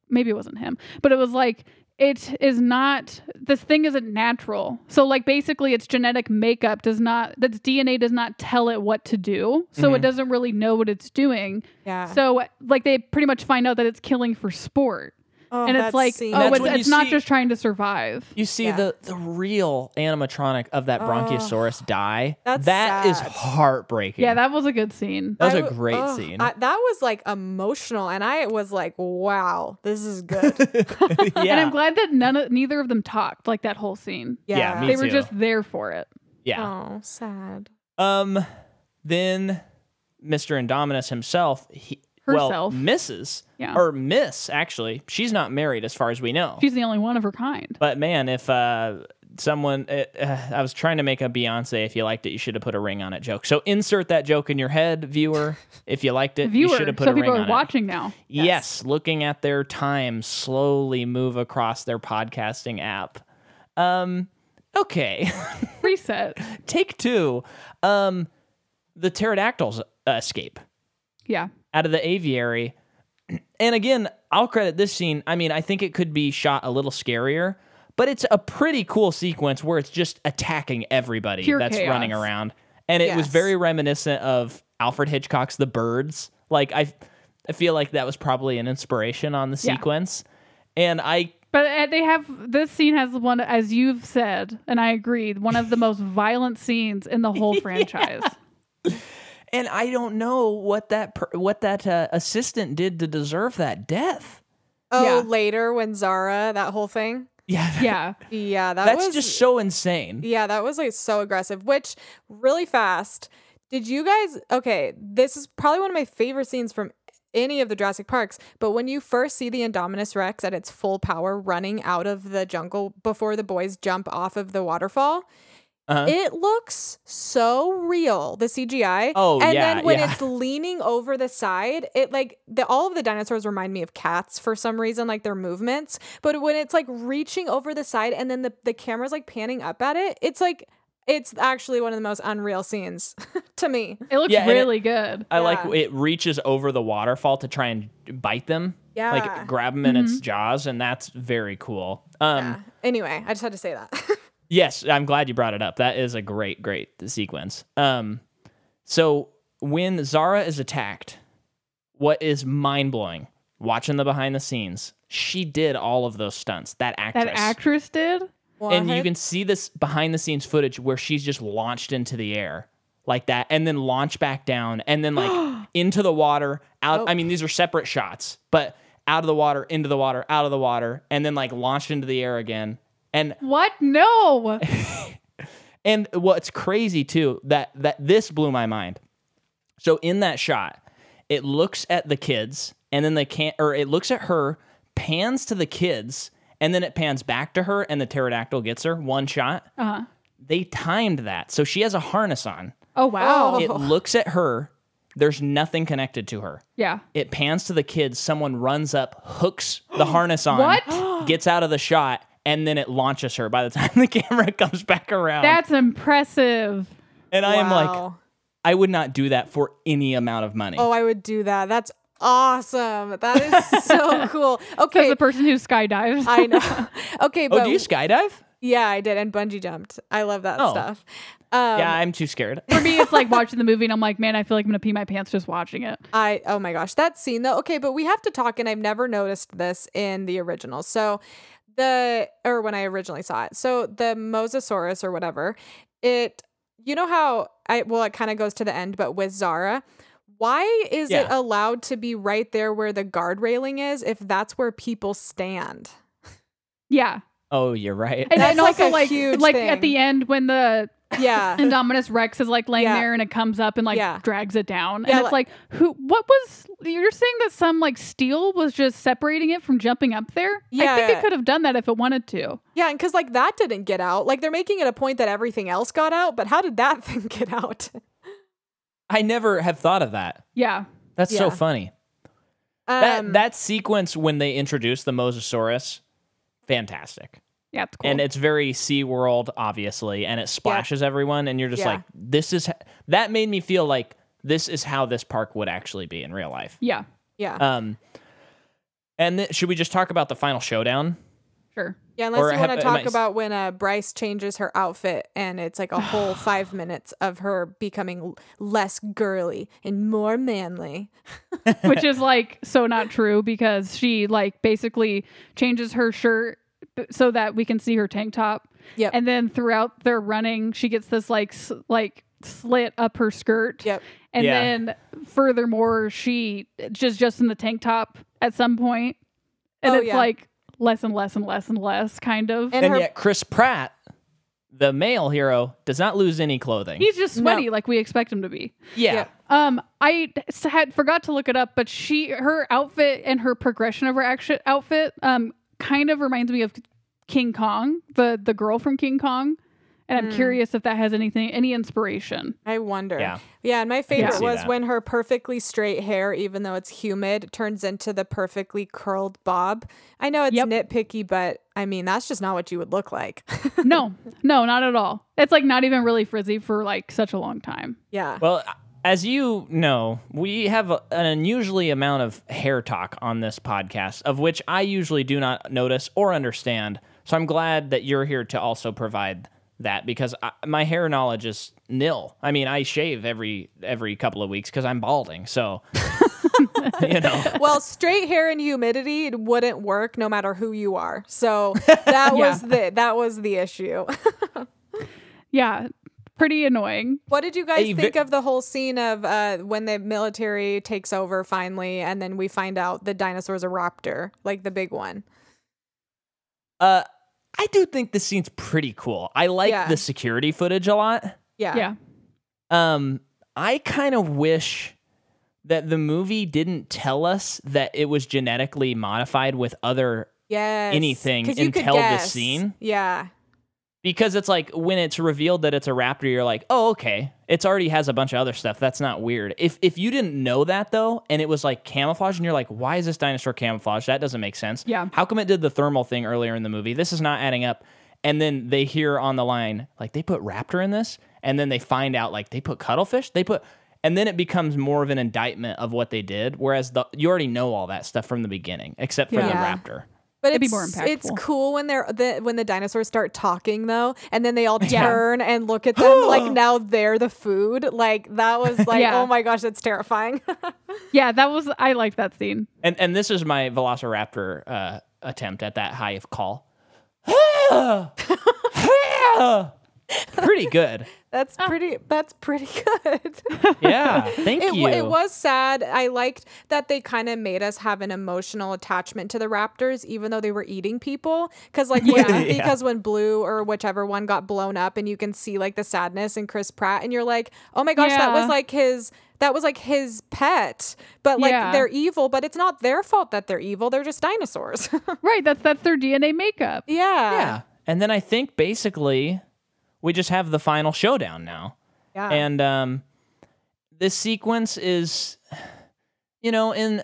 Maybe it wasn't him, but it was like it is not. This thing isn't natural. So like basically, its genetic makeup does not. That's DNA does not tell it what to do. So it mm-hmm. doesn't really know what it's doing. yeah. So like they pretty much find out that it's killing for sport, Oh, and it's like scene. oh, That's it's, when you it's not see- just trying to survive. You see Yeah. the the real animatronic of that Bronchiosaurus die. That's That is sad. heartbreaking. Yeah, that was a good scene. that was I a w- great ugh, scene. I- that was like emotional, and I was like, "Wow, this is good." yeah. And I'm glad that none of neither of them talked like that whole scene. Yeah, me they were too. just there for it. yeah. oh, sad. Um then Mr. Indominus himself, he Herself. well, Mrs. Yeah. or Miss actually. She's not married as far as we know. She's the only one of her kind. But man, if uh someone uh, uh, I was trying to make a Beyonce if you liked it you should have put a ring on it joke. So insert that joke in your head, viewer. If you liked it, you Viewer, should have put so a ring on people on are watching now. Yes. looking at their time slowly move across their podcasting app. Um, okay, Reset. take two. Um, the pterodactyls escape Yeah. Out of the aviary, and again, I'll credit this scene. I mean, I think it could be shot a little scarier, but it's a pretty cool sequence where it's just attacking everybody Pure that's chaos. running around, and it was very reminiscent of Alfred Hitchcock's The Birds. Like I, I feel like that was probably an inspiration on the Yeah. sequence, and I But uh, they have this scene has one, as you've said, and I agree, one of the most violent scenes in the whole franchise. And I don't know what that per, what that uh, assistant did to deserve that death. Oh, Yeah. later when Zara, that whole thing. Yeah, Yeah. Yeah, that that's was just so insane. Yeah, that was like so aggressive, which really fast. Did you guys okay, this is probably one of my favorite scenes from any of the Jurassic Parks, but when you first see the Indominus Rex at its full power running out of the jungle before the boys jump off of the waterfall, Uh-huh. it looks so real, the CGI. Oh, and yeah, then when yeah. it's leaning over the side, it like the all of the dinosaurs remind me of cats for some reason, like their movements. But when it's like reaching over the side and then the, the camera's like panning up at it, it's like it's actually one of the most unreal scenes to me. It looks Yeah, and it- really good. I like it reaches over the waterfall to try and bite them. Yeah. Like grab them in its jaws, and that's very cool. Um, Yeah. Anyway, I just had to say that. Yes, I'm glad you brought it up. That is a great, great sequence. Um, so when Zara is attacked, what is mind blowing? Watching the behind the scenes, she did all of those stunts. That actress, That actress did. and you can see this behind the scenes footage where she's just launched into the air like that, and then launch back down, and then like into the water. Out. I mean, these are separate shots, but out of the water, into the water, out of the water, and then like launched into the air again. And What? No. and what's crazy too that that this blew my mind. So in that shot, it looks at the kids and then they can't or it looks at her, pans to the kids, and then it pans back to her and the pterodactyl gets her one shot. Uh-huh. They timed that. So she has a harness on. Oh wow. Oh. It looks at her, there's nothing connected to her. Yeah. It pans to the kids, someone runs up, hooks the harness on, What? gets out of the shot, and then it launches her by the time the camera comes back around. That's impressive. and I am like, Wow. I would not do that for any amount of money. Oh, I would do that. That's awesome. That is so cool. As Okay. a person who skydives. I know. Okay, oh, but do you skydive? yeah, I did and bungee jumped. I love that Oh. stuff. Um, yeah, I'm too scared. For me, it's like watching the movie, and I'm like, man, I feel like I'm gonna pee my pants just watching it. I oh my gosh, that scene though. Okay, but we have to talk, and I've never noticed this in the original. So the or when I originally saw it. So the Mosasaurus or whatever, it you know how I well it kind of goes to the end, but with Zara. Why is it allowed to be right there where the guard railing is if that's where people stand? Yeah, Oh, you're right. and, That's and like also a like huge like thing. at the end when the Yeah. Indominus Rex is like laying Yeah. there and it comes up and like Yeah. drags it down, Yeah, and it's like who? What was? You're saying that some like steel was just separating it from jumping up there? I think Yeah. it could have done that if it wanted to. Yeah, and because like that didn't get out. Like they're making it a point that everything else got out, but how did that thing get out? I never have thought of that. Yeah, That's so funny. Um, that that sequence when they introduced the Mosasaurus, fantastic. Yeah, it's cool. And it's very SeaWorld, obviously, and it splashes everyone, and you're just Yeah. like, this is that made me feel like this is how this park would actually be in real life. yeah, yeah, Um, and th- should we just talk about the final showdown? sure. yeah. Unless or you have- want to talk I s- about when uh, Bryce changes her outfit, and it's like a whole five minutes of her becoming less girly and more manly. which is like so not true because she like basically changes her shirt b- so that we can see her tank top. Yeah. And then throughout their running, she gets this like s- like slit up her skirt. Yep. And Yeah. then furthermore, she just just in the tank top at some point, and Oh, it's yeah. like less and less and less and less kind of. And And her- yet, Chris Pratt, the male hero, does not lose any clothing. He's just sweaty like we expect him to be. yeah. Yep. Um, I s- had forgot to look it up, but she her outfit and her progression of her action outfit um kind of reminds me of King Kong, the the girl from King Kong, and I'm hmm. curious if that has anything any inspiration. I wonder. Yeah. Yeah, and my favorite was that. when her perfectly straight hair, even though it's humid, turns into the perfectly curled bob. I know it's Yep. nitpicky, but I mean that's just not what you would look like. no, no, not at all. It's like not even really frizzy for like such a long time. yeah. Well, as you know, we have an unusually amount of hair talk on this podcast, of which I usually do not notice or understand. So I'm glad that you're here to also provide that because I, my hair knowledge is nil. I mean, I shave every every couple of weeks because I'm balding. So, you know, well, straight hair and humidity it wouldn't work no matter who you are. So that was the that was the issue. Yeah, pretty annoying. what did you guys Hey, Vi- think of the whole scene of uh, when the military takes over finally, and then we find out the dinosaur's a raptor, like the big one? uh, I do think this scene's pretty cool. I like Yeah. the security footage a lot. Yeah. Yeah. Um, I kind of wish that the movie didn't tell us that it was genetically modified with other Yes. anything 'Cause you until this scene. Yeah. Because it's like when it's revealed that it's a raptor you're like oh okay. It's already has a bunch of other stuff. That's not weird. If if you didn't know that though and it was like camouflage and you're like why is this dinosaur camouflage that doesn't make sense. Yeah. how come it did the thermal thing earlier in the movie? This is not adding up. And then they hear on the line like they put raptor in this and then they find out like they put cuttlefish? They put and then it becomes more of an indictment of what they did whereas the you already know all that stuff from the beginning except for the Yeah. raptor But It'd be it's, more it's cool when they're the, when the dinosaurs start talking though, and then they all Yeah. turn and look at them like now they're the food. Like that was like, Yeah. oh my gosh, that's terrifying. Yeah, that was I liked that scene. And and this is my Velociraptor uh, attempt at that high of call. Pretty good. that's oh. pretty. That's pretty good. Yeah. Thank it, you. it was sad. I liked that they kind of made us have an emotional attachment to the raptors, even though they were eating people. Because like, when, Yeah. Yeah. because when Blue or whichever one got blown up, and you can see like the sadness in Chris Pratt, and you're like, oh my gosh, that was like his. That was like his pet, but like Yeah. they're evil, but it's not their fault that they're evil. They're just dinosaurs. Right, that's that's their DNA makeup. yeah. yeah. And then I think basically we just have the final showdown now. Yeah. And um this sequence is you know in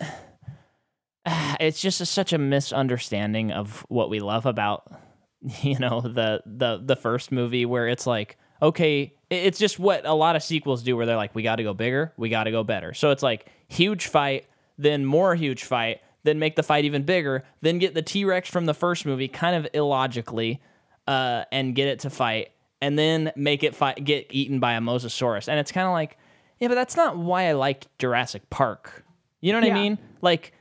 it's just a, such a misunderstanding of what we love about you know the the the first movie where it's like okay it's just what a lot of sequels do where they're like we got to go bigger we got to go better so it's like huge fight then more huge fight then make the fight even bigger then get the t-rex from the first movie kind of illogically uh, and get it to fight and then make it fight get eaten by a mosasaurus and it's kind of like yeah but that's not why i liked jurassic park you know what i mean like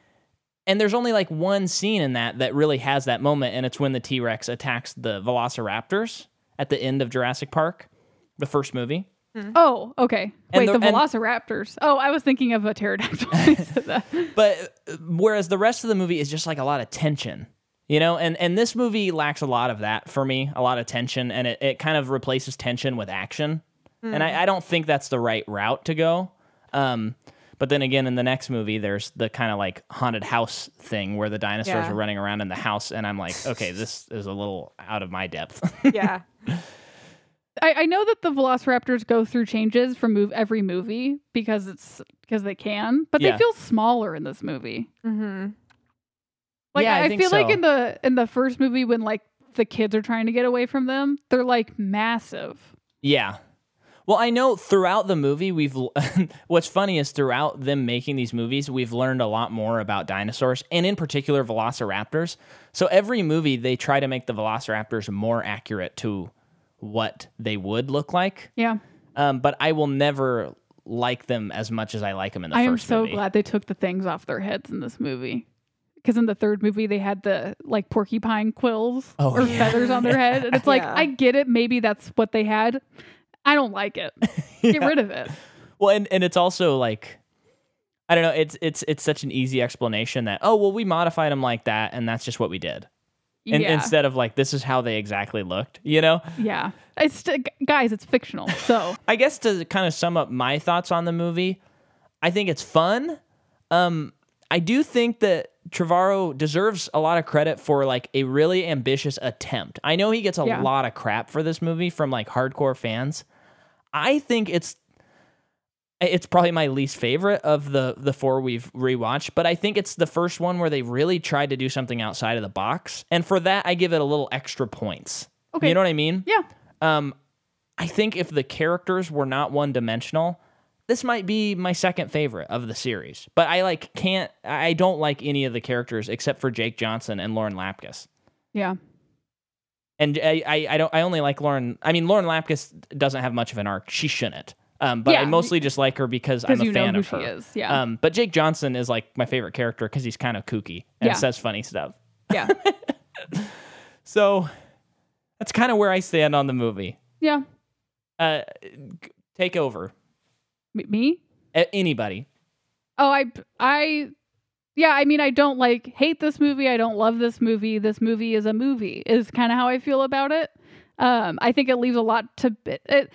and there's only like one scene in that that really has that moment, and it's when the T Rex attacks the Velociraptors at the end of Jurassic Park, the first movie. Oh, okay. And Wait, the- the, and- Velociraptors. Oh, I was thinking of a pterodactyl. when you said that. But uh, whereas the rest of the movie is just like a lot of tension, you know, and and this movie lacks a lot of that for me, a lot of tension, and it, it kind of replaces tension with action, and I, I don't think that's the right route to go. Um, but then again, in the next movie, there's the kind of like haunted house thing where the dinosaurs Yeah. are running around in the house, and I'm like, okay, this is a little out of my depth. yeah. I, I know that the Velociraptors go through changes from move every movie because it's because they can, but Yeah. they feel smaller in this movie. Mm-hmm. Like Yeah, I I, feel like in the in the first movie when like the kids are trying to get away from them, they're like massive. Yeah. Well, I know throughout the movie, we've. what's funny is throughout them making these movies, we've learned a lot more about dinosaurs and, in particular, velociraptors. So every movie, they try to make the velociraptors more accurate to what they would look like. Yeah. Um, but I will never like them as much as I like them in the I am so movie. glad they took the things off their heads in this movie. Because in the third movie, they had the like porcupine quills Oh, or yeah. feathers on their head. And it's like, Yeah. I get it. Maybe that's what they had. I don't like it. Get rid of it. Well, and, and it's also like I don't know, it's it's it's such an easy explanation that oh well we modified them like that and that's just what we did. And yeah. instead of like this is how they exactly looked, you know? yeah. It's st- guys, it's fictional. So I guess to kind of sum up my thoughts on the movie, I think it's fun. Um, I do think that Trevorrow deserves a lot of credit for like a really ambitious attempt. I know he gets a Yeah. lot of crap for this movie from like hardcore fans. I think it's it's probably my least favorite of the the four we've rewatched, but I think it's the first one where they really tried to do something outside of the box, and for that I give it a little extra points. Okay. You know what I mean? yeah. Um, I think if the characters were not one dimensional, this might be my second favorite of the series. But I like can't I don't like any of the characters except for Jake Johnson and Lauren Lapkus. Yeah. And I, I, I don't I only like Lauren I mean Lauren Lapkus doesn't have much of an arc. She shouldn't. Um, but I mostly just like her because I'm a fan of her. is. Yeah. Um, but Jake Johnson is like my favorite character because he's kind of kooky and Yeah. says funny stuff. yeah. So that's kind of where I stand on the movie. Yeah. Uh, take over. Me? A- Anybody. Oh, I, I, yeah. I mean, I don't like hate this movie. I don't love this movie. This movie is a movie. Is kind of how I feel about it. Um, I think it leaves a lot to it.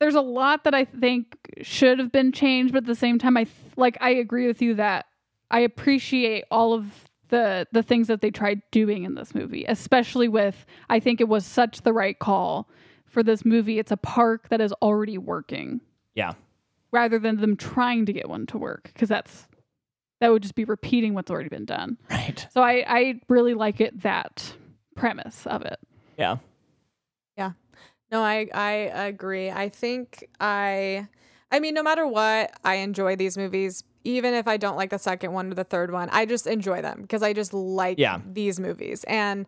There's a lot that I think should have been changed, but at the same time, I th- like I agree with you that I appreciate all of the the things that they tried doing in this movie, especially with I think it was such the right call for this movie. It's a park that is already working Yeah. Rather than them trying to get one to work because that's that would just be repeating what's already been done. Right. So I I really like it that premise of it. Yeah. Yeah. No, I I agree. I think I I mean no matter what, I enjoy these movies even if I don't like the second one or the third one. I just enjoy them because I just like Yeah. these movies. And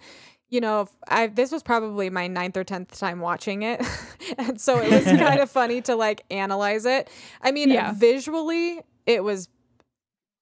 you know, I this was probably my ninth or tenth time watching it, and so it was kind of funny to like analyze it. I mean, Yeah. visually, it was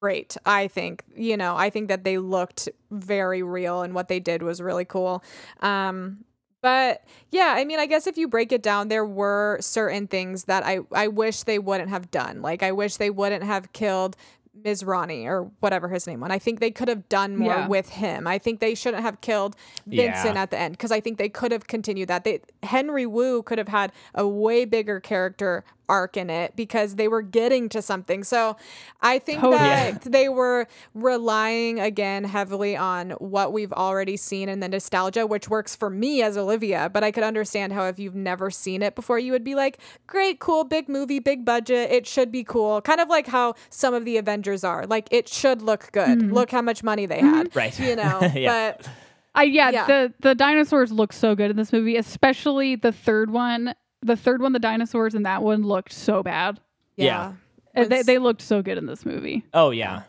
great. I think you know, I think that they looked very real, and what they did was really cool. Um, but yeah, I mean, I guess if you break it down, there were certain things that I I wish they wouldn't have done. Like I wish they wouldn't have killed Masrani or whatever his name was. I think they could have done more Yeah. with him. I think they shouldn't have killed Vincent Yeah. at the end because I think they could have continued that. They Henry Wu could have had a way bigger character arc in it because they were getting to something. So I think oh, Totally. that they were relying again heavily on what we've already seen and the nostalgia, which works for me as Olivia. But I could understand how if you've never seen it before, you would be like, great, cool, big movie, big budget. It should be cool. Kind of like how some of the Avengers are. Like it should look good. Mm-hmm. Look how much money they mm-hmm. had. Right. You know, Yeah. but I yeah, Yeah. the the dinosaurs look so good in this movie, especially the third one. The third one, the dinosaurs and that one looked so bad. Yeah. yeah. They, they looked so good in this movie. Oh yeah,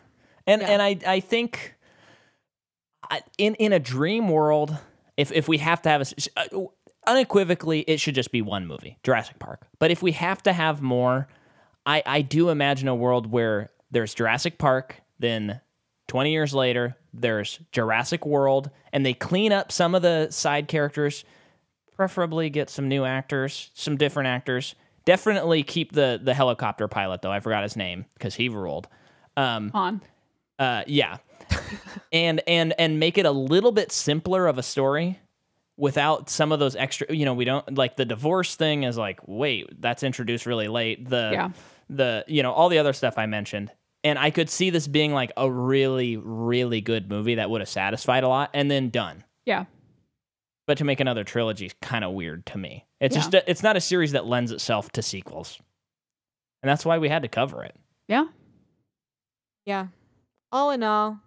and Yeah. and I I think in in a dream world, if if we have to have a s- uh, unequivocally, it should just be one movie, Jurassic Park. But if we have to have more, I I do imagine a world where there's Jurassic Park, then 20 years later there's Jurassic World, and they clean up some of the side characters, preferably get some new actors, some different actors. Definitely keep the the helicopter pilot though. I forgot his name because he ruled. Um, On. uh, yeah, and and and make it a little bit simpler of a story without some of those extra. You know, we don't like the divorce thing is like, wait, that's introduced really late. The Yeah. the you know all the other stuff I mentioned, and I could see this being like a really really good movie that would have satisfied a lot, and then done. Yeah. But to make another trilogy is kind of weird to me. It's Yeah. just a, it's not a series that lends itself to sequels, and that's why we had to cover it. Yeah. yeah. All in all,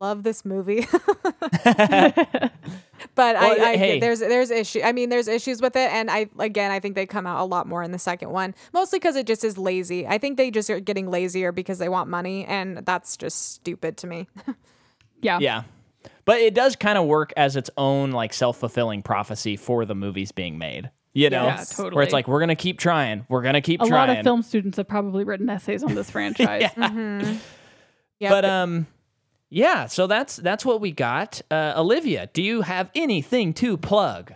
love this movie. but Well, I, I hey. there's there's issue. I mean, there's issues with it, and I again, I think they come out a lot more in the second one, mostly because it just is lazy. I think they just are getting lazier because they want money, and that's just stupid to me. yeah. Yeah. But it does kind of work as its own like self-fulfilling prophecy for the movies being made. You know? Yeah, totally. Where it's like we're going to keep trying. We're going to keep a trying. A lot of film students have probably written essays on this franchise. Yeah. mm-hmm. Yeah, But um yeah, so that's that's what we got. Uh Olivia, do you have anything to plug?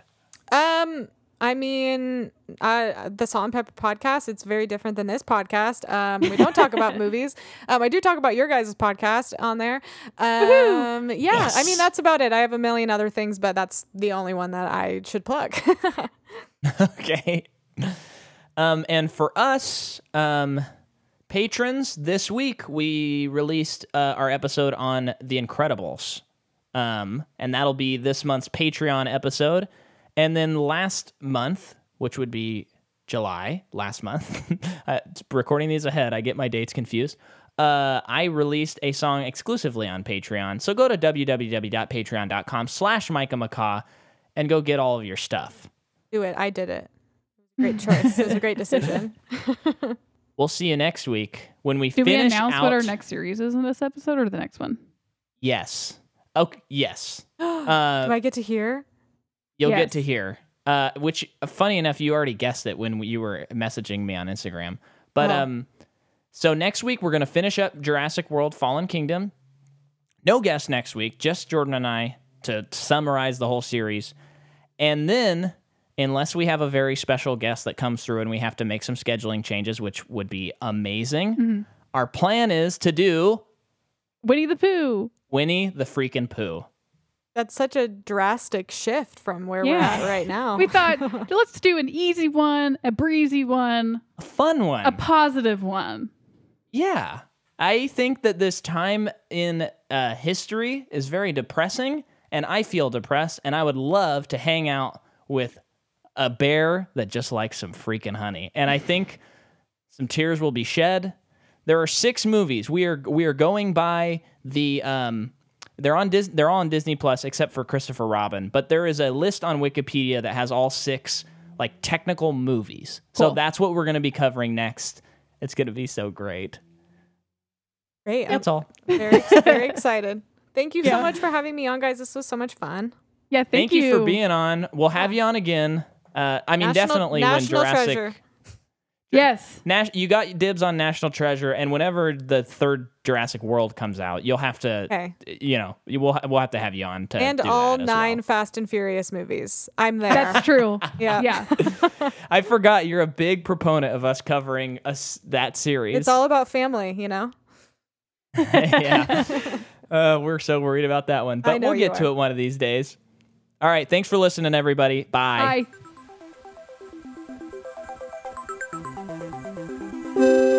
Um, I mean, uh, the Salt and Pepper podcast, it's very different than this podcast. Um, we don't talk about movies. Um, I do talk about your guys' podcast on there. Um, yeah, I mean, that's about it. I have a million other things, but that's the only one that I should plug. okay. Um, and for us, um, patrons, this week we released uh, our episode on The Incredibles. Um, and that'll be this month's Patreon episode. And then last month, which would be July, last month, uh, recording these ahead, I get my dates confused. Uh, I released a song exclusively on Patreon. So go to www.patreon.com slash Micah McCaw and go get all of your stuff. do it. I did it. Great choice. It was a great decision. We'll see you next week when we Do we announce out. what our next series is in this episode or the next one? Yes. Okay. Yes. do Uh, I get to hear? You'll yes. get to hear. Uh, which, uh, funny enough, you already guessed it when you were messaging me on Instagram. But Oh. um, so next week we're gonna finish up Jurassic World: Fallen Kingdom. No guest next week, just Jordan and I to summarize the whole series, and then. Unless we have a very special guest that comes through and we have to make some scheduling changes, which would be amazing, Mm-hmm. our plan is to do Winnie the Pooh. Winnie the freaking Pooh. That's such a drastic shift from where we're at right now. We thought let's do an easy one, a breezy one, A fun one. a positive one. Yeah. I think that this time in uh, history is very depressing, and I feel depressed, and I would love to hang out with a bear that just likes some freaking honey. And I think some tears will be shed. There are six movies. We are we are going by the um they're on Dis- they're all on Disney Plus except for Christopher Robin, but there is a list on Wikipedia that has all six like technical movies. So that's what we're going to be covering next. It's going to be so great. Great. I'm That's all. very, very excited. Thank you Yeah. so much for having me on, guys. This was so much fun. Yeah, thank, Thank you. for being on. We'll have you on again. Uh, I mean, National- definitely National when Jurassic. Treasure. Yes. Nas- you got dibs on National Treasure, and whenever the third Jurassic World comes out, you'll have to, Okay. you know, you will we'll have to have you on to And do all that nine well. Fast and Furious movies. I'm there. That's true. yeah. Yeah. I forgot you're a big proponent of us covering us that series. It's all about family, you know? yeah. Uh, we're so worried about that one, but we'll get to it one of these days. All right, thanks for listening, everybody. Bye. Bye. Thank you.